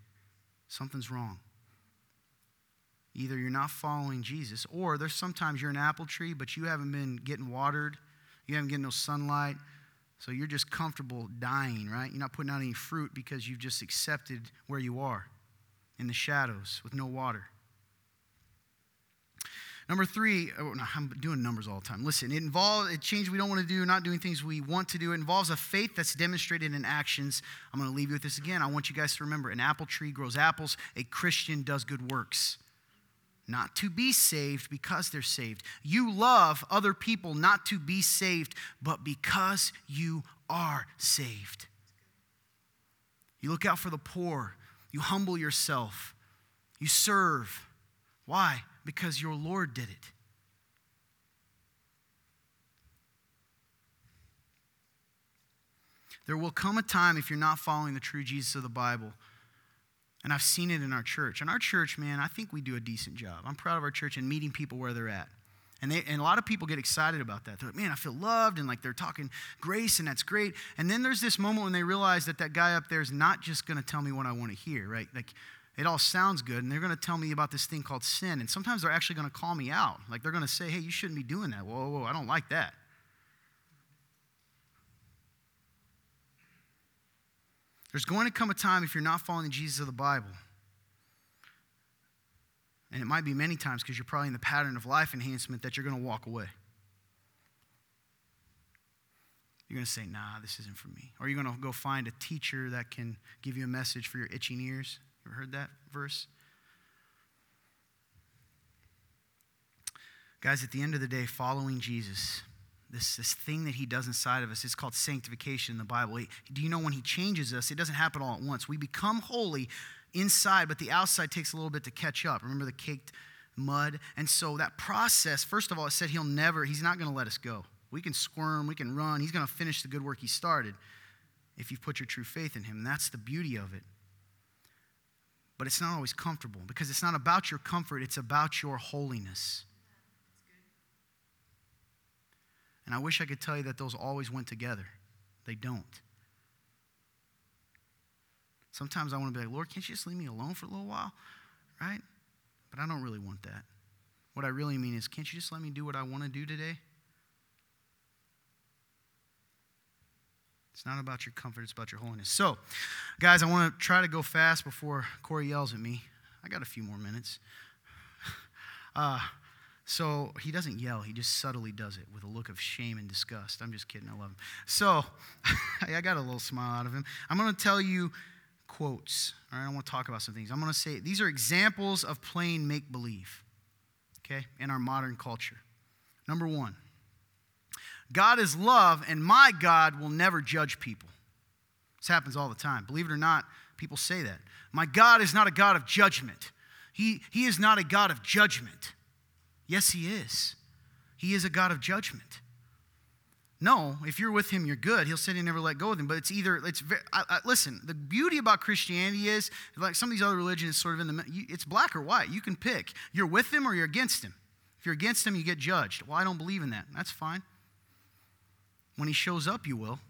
Something's wrong. Either you're not following Jesus, or there's sometimes you're an apple tree, but you haven't been getting watered, you haven't getting no sunlight, so you're just comfortable dying, right? You're not putting out any fruit because you've just accepted where you are in the shadows with no water. Number three, oh, no, I'm doing numbers all the time. Listen, it involves it changes we don't want to do, not doing things we want to do. It involves a faith that's demonstrated in actions. I'm going to leave you with this again. I want you guys to remember an apple tree grows apples, a Christian does good works not to be saved because they're saved. You love other people not to be saved, but because you are saved. You look out for the poor, you humble yourself, you serve. Why? Because your Lord did it. There will come a time, if you're not following the true Jesus of the Bible, and I've seen it in our church. And our church, man, I think we do a decent job. I'm proud of our church and meeting people where they're at. And, they, and a lot of people get excited about that. They're like, man, I feel loved, and like they're talking grace, and that's great. And then there's this moment when they realize that that guy up there is not just going to tell me what I want to hear, right? Like, it all sounds good, and they're going to tell me about this thing called sin. And sometimes they're actually going to call me out. Like, they're going to say, hey, you shouldn't be doing that. Whoa, whoa, I don't like that. There's going to come a time if you're not following Jesus of the Bible. And it might be many times because you're probably in the pattern of life enhancement that you're going to walk away. You're going to say, nah, this isn't for me. Or you're going to go find a teacher that can give you a message for your itching ears. You ever heard that verse? Guys, at the end of the day, following Jesus this, this thing that he does inside of us is called sanctification in the Bible. do you know when he changes us, it doesn't happen all at once. We become holy inside, but the outside takes a little bit to catch up. Remember the caked mud? And so that process, first of all, it said he'll never, he's not going to let us go. We can squirm, we can run. He's going to finish the good work he started if you've put your true faith in him. And that's the beauty of it. But it's not always comfortable because it's not about your comfort, it's about your holiness. And I wish I could tell you that those always went together. They don't. Sometimes I want to be like, Lord, can't you just leave me alone for a little while? Right? But I don't really want that. What I really mean is, can't you just let me do what I want to do today? It's not about your comfort, it's about your holiness. So, guys, I want to try to go fast before Corey yells at me. I got a few more minutes. Uh, so he doesn't yell, he just subtly does it with a look of shame and disgust. I'm just kidding, I love him. So I got a little smile out of him. I'm going to tell you quotes. All right, I want to talk about some things. I'm going to say these are examples of plain make believe, okay, in our modern culture. Number one, God is love, and my God will never judge people. This happens all the time. Believe it or not, people say that. My God is not a God of judgment. He, he is not a God of judgment. Yes, He is. He is a God of judgment. No, if you're with him, you're good. He'll say and never let go of him. But it's either, it's very, I, I, listen, the beauty about Christianity is, like some of these other religions, sort of in the, it's black or white. You can pick. You're with him or you're against him. If you're against him, you get judged. Well, I don't believe in that. That's fine. When he shows up, you will.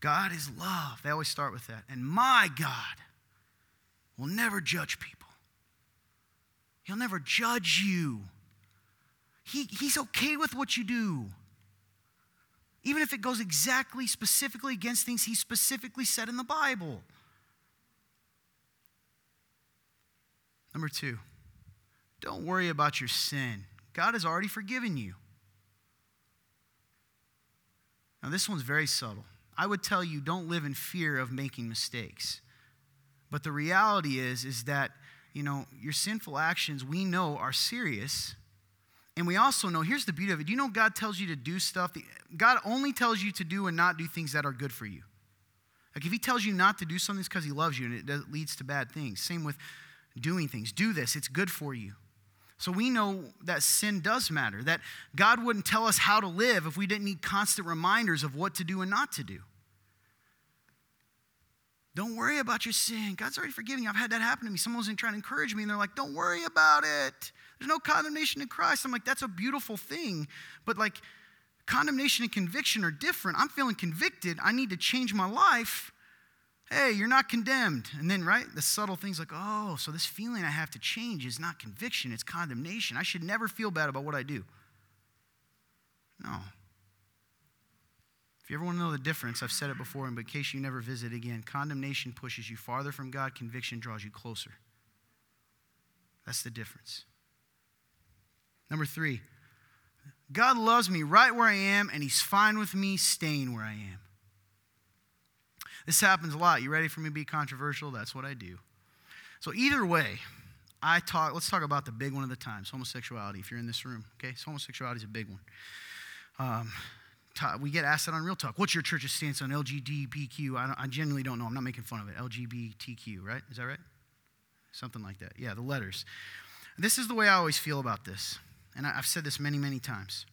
God is love. They always start with that. And my God will never judge people. He'll never judge you. He, he's okay with what you do. Even if it goes exactly, specifically against things he specifically said in the Bible. Number two, don't worry about your sin. God has already forgiven you. Now, this one's very subtle. I would tell you don't live in fear of making mistakes. But the reality is, is that, you know, your sinful actions we know are serious. And we also know, here's the beauty of it. You know God tells you to do stuff? God only tells you to do and not do things that are good for you. Like if he tells you not to do something, it's because he loves you and it leads to bad things. Same with doing things. Do this, it's good for you. So we know that sin does matter, that God wouldn't tell us how to live if we didn't need constant reminders of what to do and not to do. Don't worry about your sin. God's already forgiven you. I've had that happen to me. Someone was trying to encourage me, and they're like, Don't worry about it. There's no condemnation in Christ. I'm like, That's a beautiful thing. But like, condemnation and conviction are different. I'm feeling convicted. I need to change my life hey, you're not condemned. And then, right, the subtle things like, oh, so this feeling I have to change is not conviction, it's condemnation. I should never feel bad about what I do. No. If you ever want to know the difference, I've said it before, and in case you never visit again, condemnation pushes you farther from God, conviction draws you closer. That's the difference. Number three, God loves me right where I am, and He's fine with me staying where I am. This happens a lot. You ready for me to be controversial? That's what I do. So, either way, I talk, let's talk about the big one of the times homosexuality, if you're in this room. Okay, so homosexuality is a big one. Um, we get asked that on Real Talk. What's your church's stance on LGBTQ? I, I, genuinely don't know. I'm not making fun of it. LGBTQ, right? Is that right? Something like that. Yeah, the letters. This is the way I always feel about this. And I, I've said this many, many times.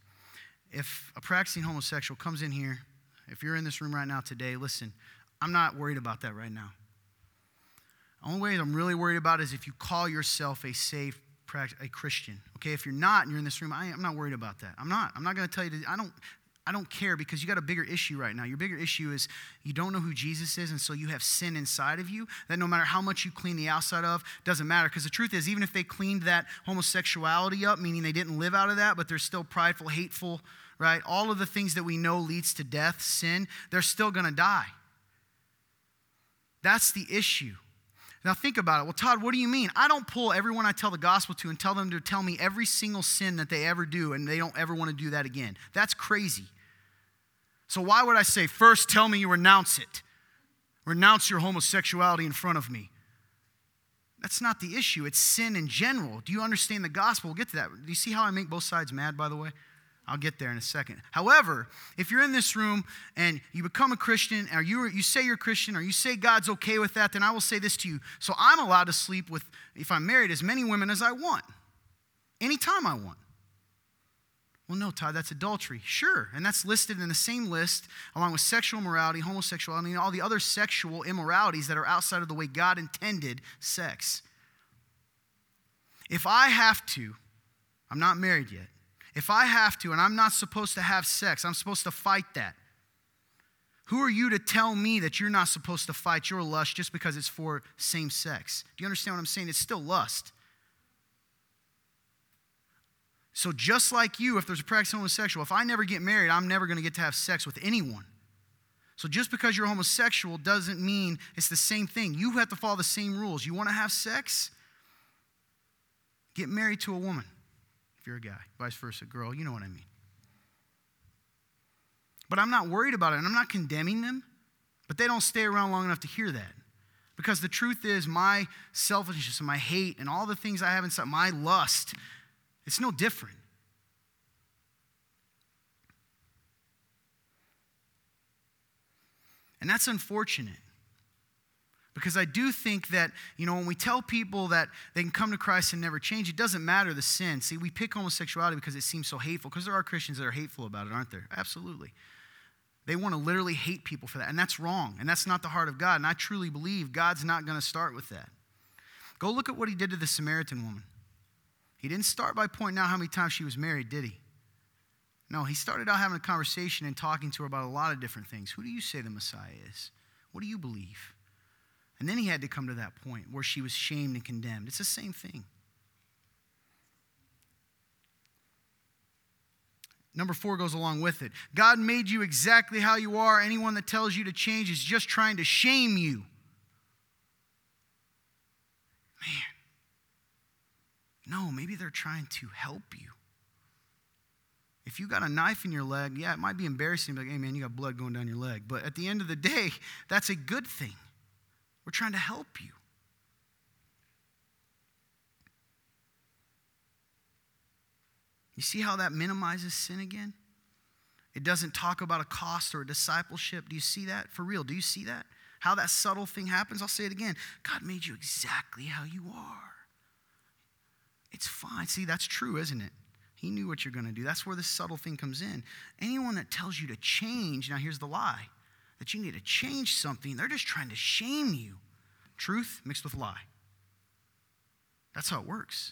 If a practicing homosexual comes in here, if you're in this room right now today, listen, I'm not worried about that right now. The only way I'm really worried about is if you call yourself a saved a Christian. Okay, if you're not and you're in this room, I, am not worried about that. I'm not. I'm not going to tell you to, I don't I don't care because you got a bigger issue right now. Your bigger issue is you don't know who Jesus is, and so you have sin inside of you that no matter how much you clean the outside of, doesn't matter. Because the truth is, even if they cleaned that homosexuality up, meaning they didn't live out of that, but they're still prideful, hateful, right? All of the things that we know leads to death, sin, they're still gonna die. That's the issue. Now think about it. Well, Todd, what do you mean? I don't pull everyone I tell the gospel to and tell them to tell me every single sin that they ever do and they don't ever want to do that again. That's crazy. So why would I say, first tell me you renounce it? Renounce your homosexuality in front of me. That's not the issue. It's sin in general. Do you understand the gospel? We'll get to that. Do you see how I make both sides mad, by the way? I'll get there in a second. However, if you're in this room and you become a Christian, or you, you say you're a Christian, or you say God's okay with that, then I will say this to you. So I'm allowed to sleep with, if I'm married, as many women as I want, anytime I want. Well, no, Todd, that's adultery. Sure. And that's listed in the same list along with sexual morality, homosexuality, and all the other sexual immoralities that are outside of the way God intended sex. If I have to, I'm not married yet. If I have to and I'm not supposed to have sex, I'm supposed to fight that. Who are you to tell me that you're not supposed to fight your lust just because it's for same sex? Do you understand what I'm saying? It's still lust. So, just like you, if there's a practice homosexual, if I never get married, I'm never going to get to have sex with anyone. So, just because you're homosexual doesn't mean it's the same thing. You have to follow the same rules. You want to have sex? Get married to a woman if you're a guy, vice versa, girl, you know what I mean. But I'm not worried about it, and I'm not condemning them, but they don't stay around long enough to hear that. Because the truth is, my selfishness and my hate and all the things I have inside, my lust, it's no different. And that's unfortunate. Because I do think that, you know, when we tell people that they can come to Christ and never change, it doesn't matter the sin. See, we pick homosexuality because it seems so hateful, because there are Christians that are hateful about it, aren't there? Absolutely. They want to literally hate people for that, and that's wrong, and that's not the heart of God. And I truly believe God's not going to start with that. Go look at what he did to the Samaritan woman. He didn't start by pointing out how many times she was married, did he? No, he started out having a conversation and talking to her about a lot of different things. Who do you say the Messiah is? What do you believe? And then he had to come to that point where she was shamed and condemned. It's the same thing. Number four goes along with it. God made you exactly how you are. Anyone that tells you to change is just trying to shame you. Man. No, maybe they're trying to help you. If you got a knife in your leg, yeah, it might be embarrassing, like, hey man, you got blood going down your leg. But at the end of the day, that's a good thing. We're trying to help you. You see how that minimizes sin again? It doesn't talk about a cost or a discipleship. Do you see that? For real, do you see that? how that subtle thing happens? I'll say it again. God made you exactly how you are. It's fine. See, that's true, isn't it? He knew what you're going to do. That's where the subtle thing comes in. Anyone that tells you to change, now here's the lie that you need to change something, they're just trying to shame you. Truth mixed with lie. That's how it works.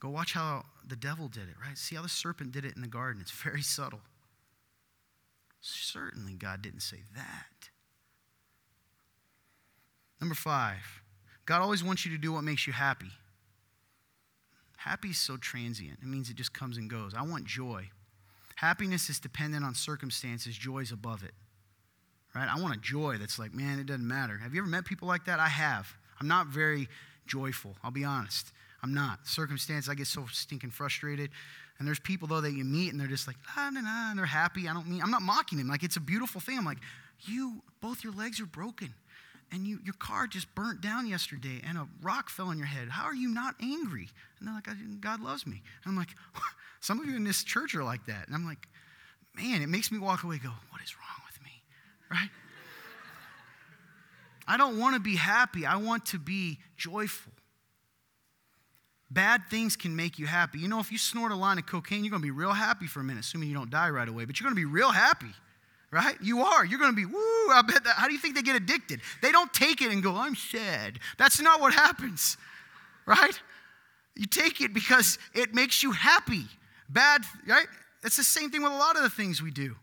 Go watch how the devil did it, right? See how the serpent did it in the garden. It's very subtle. Certainly, God didn't say that. Number five, God always wants you to do what makes you happy. Happy is so transient, it means it just comes and goes. I want joy. Happiness is dependent on circumstances, joy is above it. Right? I want a joy that's like, man, it doesn't matter. Have you ever met people like that? I have. I'm not very joyful, I'll be honest. I'm not. Circumstance, I get so stinking frustrated. And there's people though that you meet and they're just like, ah, nah, nah, and they're happy. I don't mean, I'm not mocking them. Like it's a beautiful thing. I'm like, you, both your legs are broken. And you, your car just burnt down yesterday and a rock fell on your head. How are you not angry? And they're like, God loves me. And I'm like, some of you in this church are like that. And I'm like, man, it makes me walk away go, what is wrong with me? Right? I don't want to be happy. I want to be joyful. Bad things can make you happy. You know, if you snort a line of cocaine, you're going to be real happy for a minute, assuming you don't die right away, but you're going to be real happy, right? You are. You're going to be, woo, I bet that. How do you think they get addicted? They don't take it and go, I'm sad. That's not what happens, right? You take it because it makes you happy. Bad, right? It's the same thing with a lot of the things we do.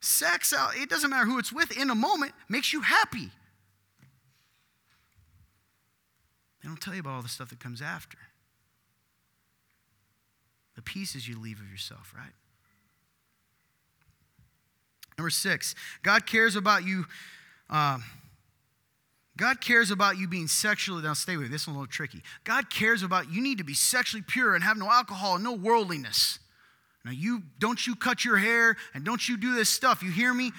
Sex, uh, it doesn't matter who it's with, in a moment, makes you happy. They don't tell you about all the stuff that comes after the pieces you leave of yourself, right? Number six, God cares about you. Um, God cares about you being sexually, now stay with me, this is a little tricky. God cares about you need to be sexually pure and have no alcohol no worldliness. Now, you don't you cut your hair and don't you do this stuff. You hear me?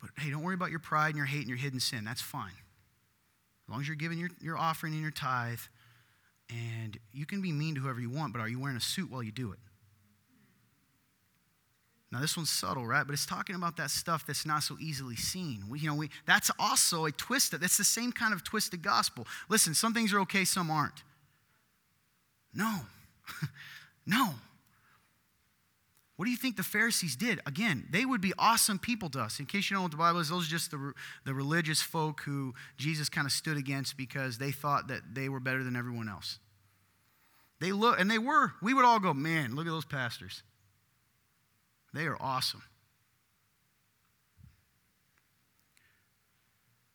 But hey, don't worry about your pride and your hate and your hidden sin. That's fine. As long as you're giving your, your offering and your tithe, and you can be mean to whoever you want, but are you wearing a suit while you do it? Now this one's subtle, right? But it's talking about that stuff that's not so easily seen. We, you know, we, that's also a twist. That's the same kind of twisted gospel. Listen, some things are okay, some aren't. No, no. What do you think the Pharisees did? Again, they would be awesome people to us. In case you don't know what the Bible is, those are just the, the religious folk who Jesus kind of stood against because they thought that they were better than everyone else. They look, and they were. We would all go, man, look at those pastors. They are awesome.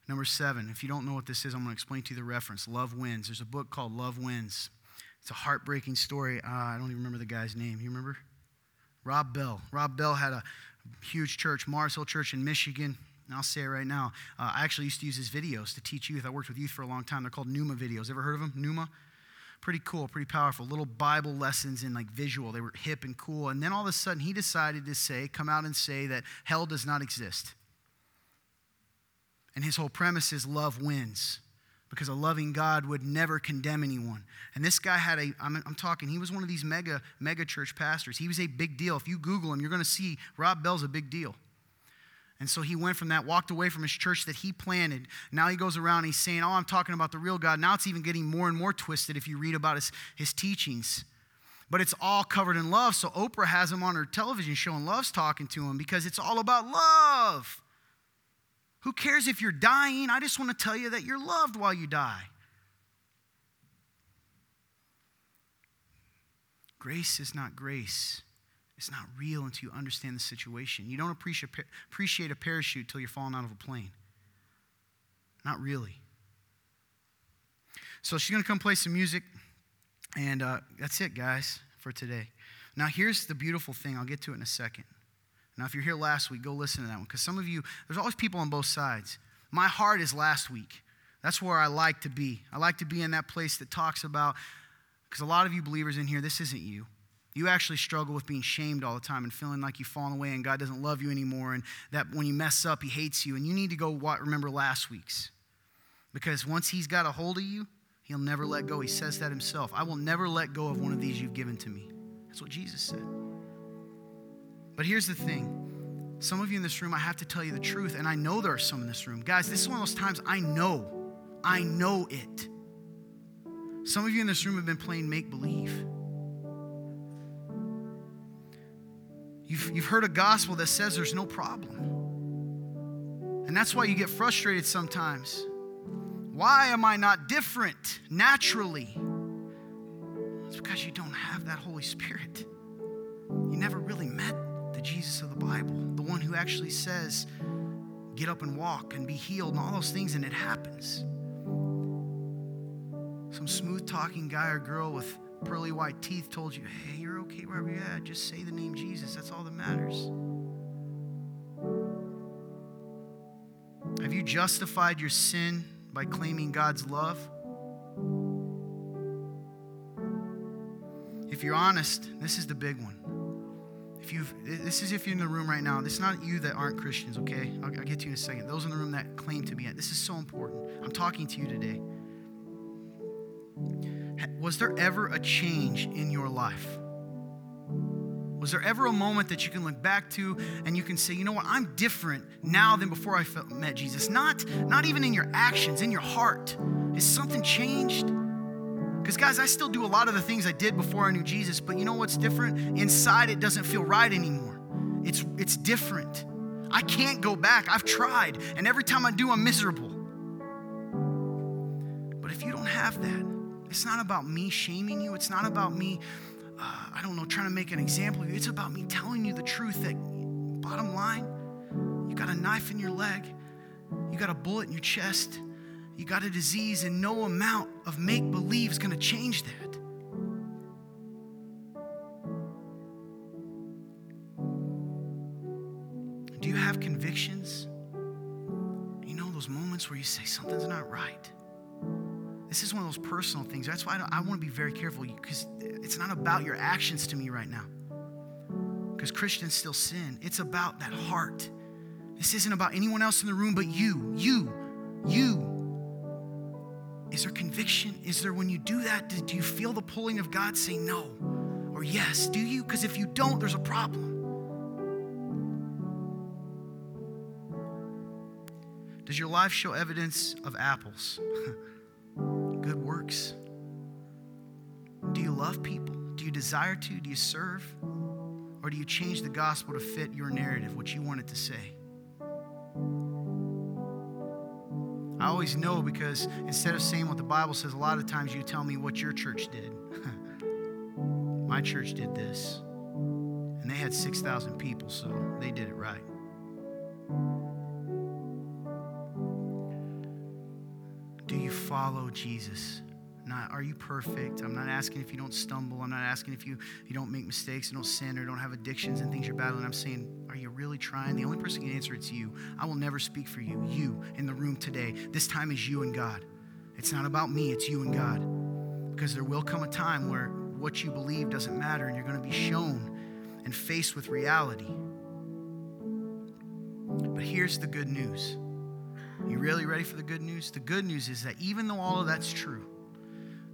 Number seven, if you don't know what this is, I'm going to explain to you the reference. Love Wins. There's a book called Love Wins. It's a heartbreaking story. Uh, I don't even remember the guy's name. You remember? Rob Bell. Rob Bell had a huge church, Mars Hill Church in Michigan. And I'll say it right now. Uh, I actually used to use his videos to teach youth. I worked with youth for a long time. They're called Nooma videos. Ever heard of them? Nooma? Pretty cool, pretty powerful. Little Bible lessons in like visual. They were hip and cool. And then all of a sudden, he decided to say, come out and say that hell does not exist. And his whole premise is love wins because a loving God would never condemn anyone. And this guy had a, I'm, I'm, talking, he was one of these mega, mega church pastors. He was a big deal. If you Google him, you're going to see Rob Bell's a big deal. And so he went from that, walked away from his church that he planted. Now he goes around he's saying, Oh, I'm talking about the real God. Now it's even getting more and more twisted if you read about his, his teachings. But it's all covered in love. So Oprah has him on her television show and loves talking to him because it's all about love. Who cares if you're dying? I just want to tell you that you're loved while you die. Grace is not grace. It's not real until you understand the situation. You don't appreciate, a parachute till you're falling out of a plane. Not really. So she's going to come play some music. And uh, that's it, guys, for today. Now, here's the beautiful thing. I'll get to it in a second. Now, if you're here last week, go listen to that one because some of you, there's always people on both sides. My heart is last week. That's where I like to be. I like to be in that place that talks about, because a lot of you believers in here, this isn't you. You actually struggle with being shamed all the time and feeling like you've fallen away and God doesn't love you anymore and that when you mess up, He hates you. And you need to go remember last week's. Because once He's got a hold of you, He'll never let go. He says that Himself. I will never let go of one of these you've given to me. That's what Jesus said. But here's the thing Some of you in this room, I have to tell you the truth, and I know there are some in this room. Guys, this is one of those times I know. I know it. Some of you in this room have been playing make believe. You've, you've heard a gospel that says there's no problem. And that's why you get frustrated sometimes. Why am I not different naturally? It's because you don't have that Holy Spirit. You never really met the Jesus of the Bible, the one who actually says, get up and walk and be healed and all those things, and it happens. Some smooth talking guy or girl with pearly white teeth told you, hey, you're okay wherever you're at. Just say the name Jesus. That's all that matters. Have you justified your sin by claiming God's love? If you're honest, this is the big one. If you've, this is if you're in the room right now. This is not you that aren't Christians, okay? I'll, I'll get to you in a second. Those in the room that claim to be. This is so important. I'm talking to you today. Was there ever a change in your life? Was there ever a moment that you can look back to and you can say, you know what, I'm different now than before I met Jesus? Not, not even in your actions, in your heart. Is something changed? Because, guys, I still do a lot of the things I did before I knew Jesus, but you know what's different? Inside, it doesn't feel right anymore. It's, it's different. I can't go back. I've tried, and every time I do, I'm miserable. But if you don't have that, it's not about me shaming you. It's not about me, uh, I don't know, trying to make an example of you. It's about me telling you the truth that, bottom line, you got a knife in your leg, you got a bullet in your chest, you got a disease, and no amount of make believe is going to change that. Do you have convictions? You know, those moments where you say something's not right. This is one of those personal things. That's why I, I want to be very careful because it's not about your actions to me right now. Because Christians still sin. It's about that heart. This isn't about anyone else in the room but you. You. You. Is there conviction? Is there, when you do that, do you feel the pulling of God saying no or yes? Do you? Because if you don't, there's a problem. Does your life show evidence of apples? good works? Do you love people? Do you desire to? Do you serve? Or do you change the gospel to fit your narrative, what you want it to say? I always know because instead of saying what the Bible says, a lot of times you tell me what your church did. My church did this. And they had 6,000 people, so they did it right. Follow Jesus? Not are you perfect? I'm not asking if you don't stumble. I'm not asking if you, you don't make mistakes, you don't sin, or don't have addictions and things you're battling. I'm saying, are you really trying? The only person who can answer it's you. I will never speak for you. You in the room today. This time is you and God. It's not about me, it's you and God. Because there will come a time where what you believe doesn't matter and you're going to be shown and faced with reality. But here's the good news you really ready for the good news? The good news is that even though all of that's true,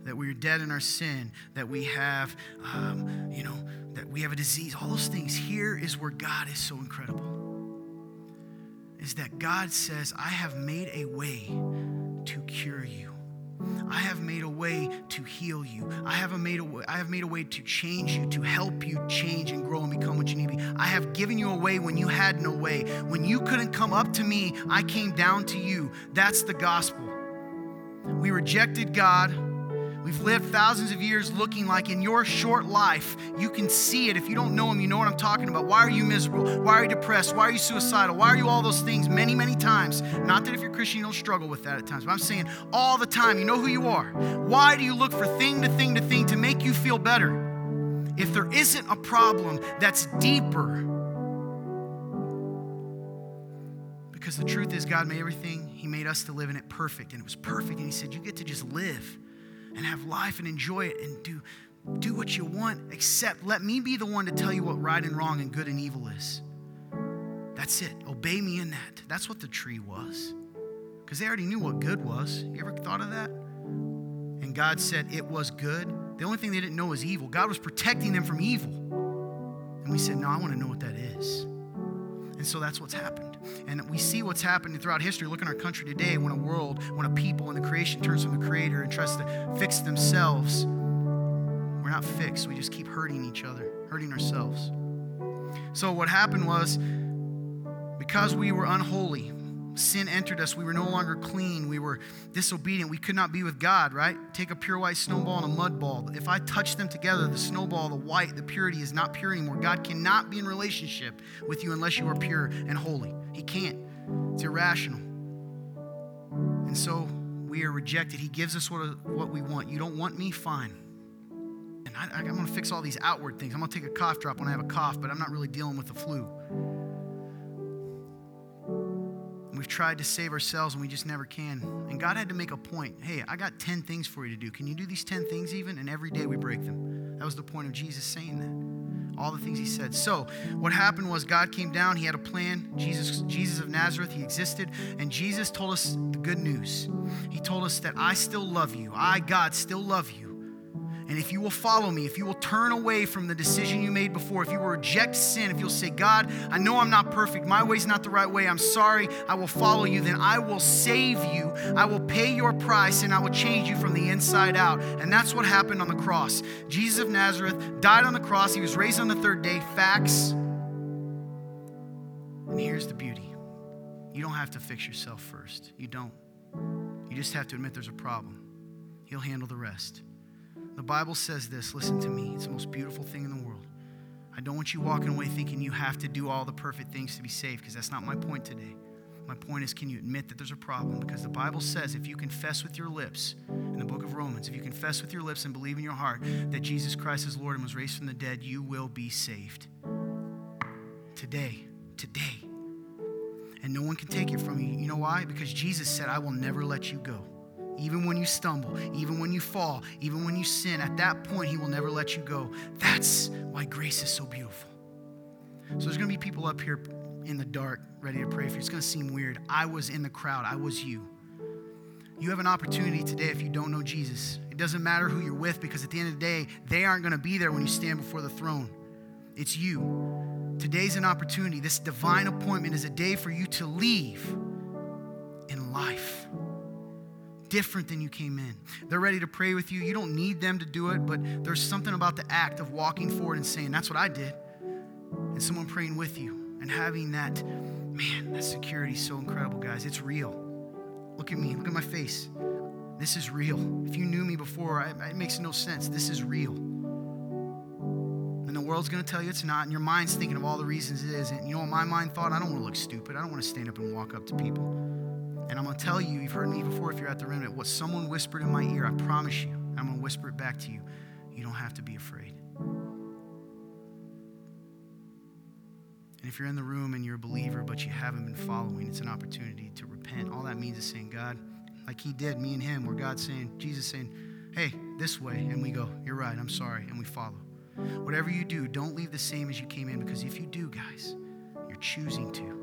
that we're dead in our sin, that we have, um, you know, that we have a disease, all those things, here is where God is so incredible. Is that God says, I have made a way to cure you. I have made a way to heal you. I have made a way, I have made a way to change you, to help you change and grow and become what you need to be. I have given you a way when you had no way. When you couldn't come up to me, I came down to you. That's the gospel. We rejected God. We've lived thousands of years looking like in your short life, you can see it. If you don't know Him, you know what I'm talking about. Why are you miserable? Why are you depressed? Why are you suicidal? Why are you all those things many, many times? Not that if you're Christian, you don't struggle with that at times, but I'm saying all the time, you know who you are. Why do you look for thing to thing to thing to make you feel better? If there isn't a problem that's deeper, because the truth is, God made everything, He made us to live in it perfect, and it was perfect. And He said, You get to just live life and enjoy it and do, do what you want, except let me be the one to tell you what right and wrong and good and evil is. That's it. Obey me in that. That's what the tree was. Because they already knew what good was. You ever thought of that? And God said it was good. The only thing they didn't know was evil. God was protecting them from evil. And we said, No, I want to know what that is. And so that's what's happened. And we see what's happening throughout history. Look in our country today when a world, when a people, when the creation turns from the creator and tries to fix themselves, we're not fixed. We just keep hurting each other, hurting ourselves. So what happened was because we were unholy, sin entered us. We were no longer clean. We were disobedient. We could not be with God, right? Take a pure white snowball and a mud ball. If I touch them together, the snowball, the white, the purity is not pure anymore. God cannot be in relationship with you unless you are pure and holy. He can't. It's irrational. And so we are rejected. He gives us what, what we want. You don't want me? Fine. And I, I'm going to fix all these outward things. I'm going to take a cough drop when I have a cough, but I'm not really dealing with the flu. We've tried to save ourselves and we just never can. And God had to make a point hey, I got 10 things for you to do. Can you do these 10 things even? And every day we break them. That was the point of Jesus saying that. All the things he said. So, what happened was God came down, he had a plan. Jesus Jesus of Nazareth, he existed, and Jesus told us the good news. He told us that I still love you. I God still love you. And if you will follow me, if you will turn away from the decision you made before, if you will reject sin, if you'll say, God, I know I'm not perfect, my way's not the right way, I'm sorry, I will follow you, then I will save you. I will pay your price and I will change you from the inside out. And that's what happened on the cross. Jesus of Nazareth died on the cross, he was raised on the third day. Facts. And here's the beauty you don't have to fix yourself first. You don't. You just have to admit there's a problem. He'll handle the rest. The Bible says this listen to me, it's the most beautiful thing in the world. I don't want you walking away thinking you have to do all the perfect things to be saved, because that's not my point today. My point is, can you admit that there's a problem? Because the Bible says if you confess with your lips, in the book of Romans, if you confess with your lips and believe in your heart that Jesus Christ is Lord and was raised from the dead, you will be saved. Today, today. And no one can take it from you. You know why? Because Jesus said, I will never let you go even when you stumble, even when you fall, even when you sin, at that point, He will never let you go. That's why grace is so beautiful. So there's going to be people up here in the dark ready to pray for you. It's going to seem weird. I was in the crowd, I was you. You have an opportunity today if you don't know Jesus. It doesn't matter who you're with because at the end of the day, they aren't going to be there when you stand before the throne. It's you. Today's an opportunity. This divine appointment is a day for you to leave in life different than you came in. They're ready to pray with you. You don't need them to do it, but there's something about the act of walking forward and saying, That's what I did. And someone praying with you and having that, man, that security is so incredible, guys. It's real. Look at me, look at my face. This is real. If you knew me before, it makes no sense. This is real. And the world's going to tell you it's not, and your mind's thinking of all the reasons it isn't. you know what my mind thought? I don't want to look stupid. I don't want to stand up and walk up to people. And I'm going to tell you, you've heard me before if you're at the remnant, what someone whispered in my ear, I promise you, I'm going to whisper it back to you. You don't have to be afraid. And if you're in the room and you're a believer, but you haven't been following, it's an opportunity to repent. All that means is saying, God, like He did, me and Him, where God's saying, Jesus saying, hey, this way. And we go, you're right, I'm sorry. And we follow. Whatever you do, don't leave the same as you came in, because if you do, guys, you're choosing to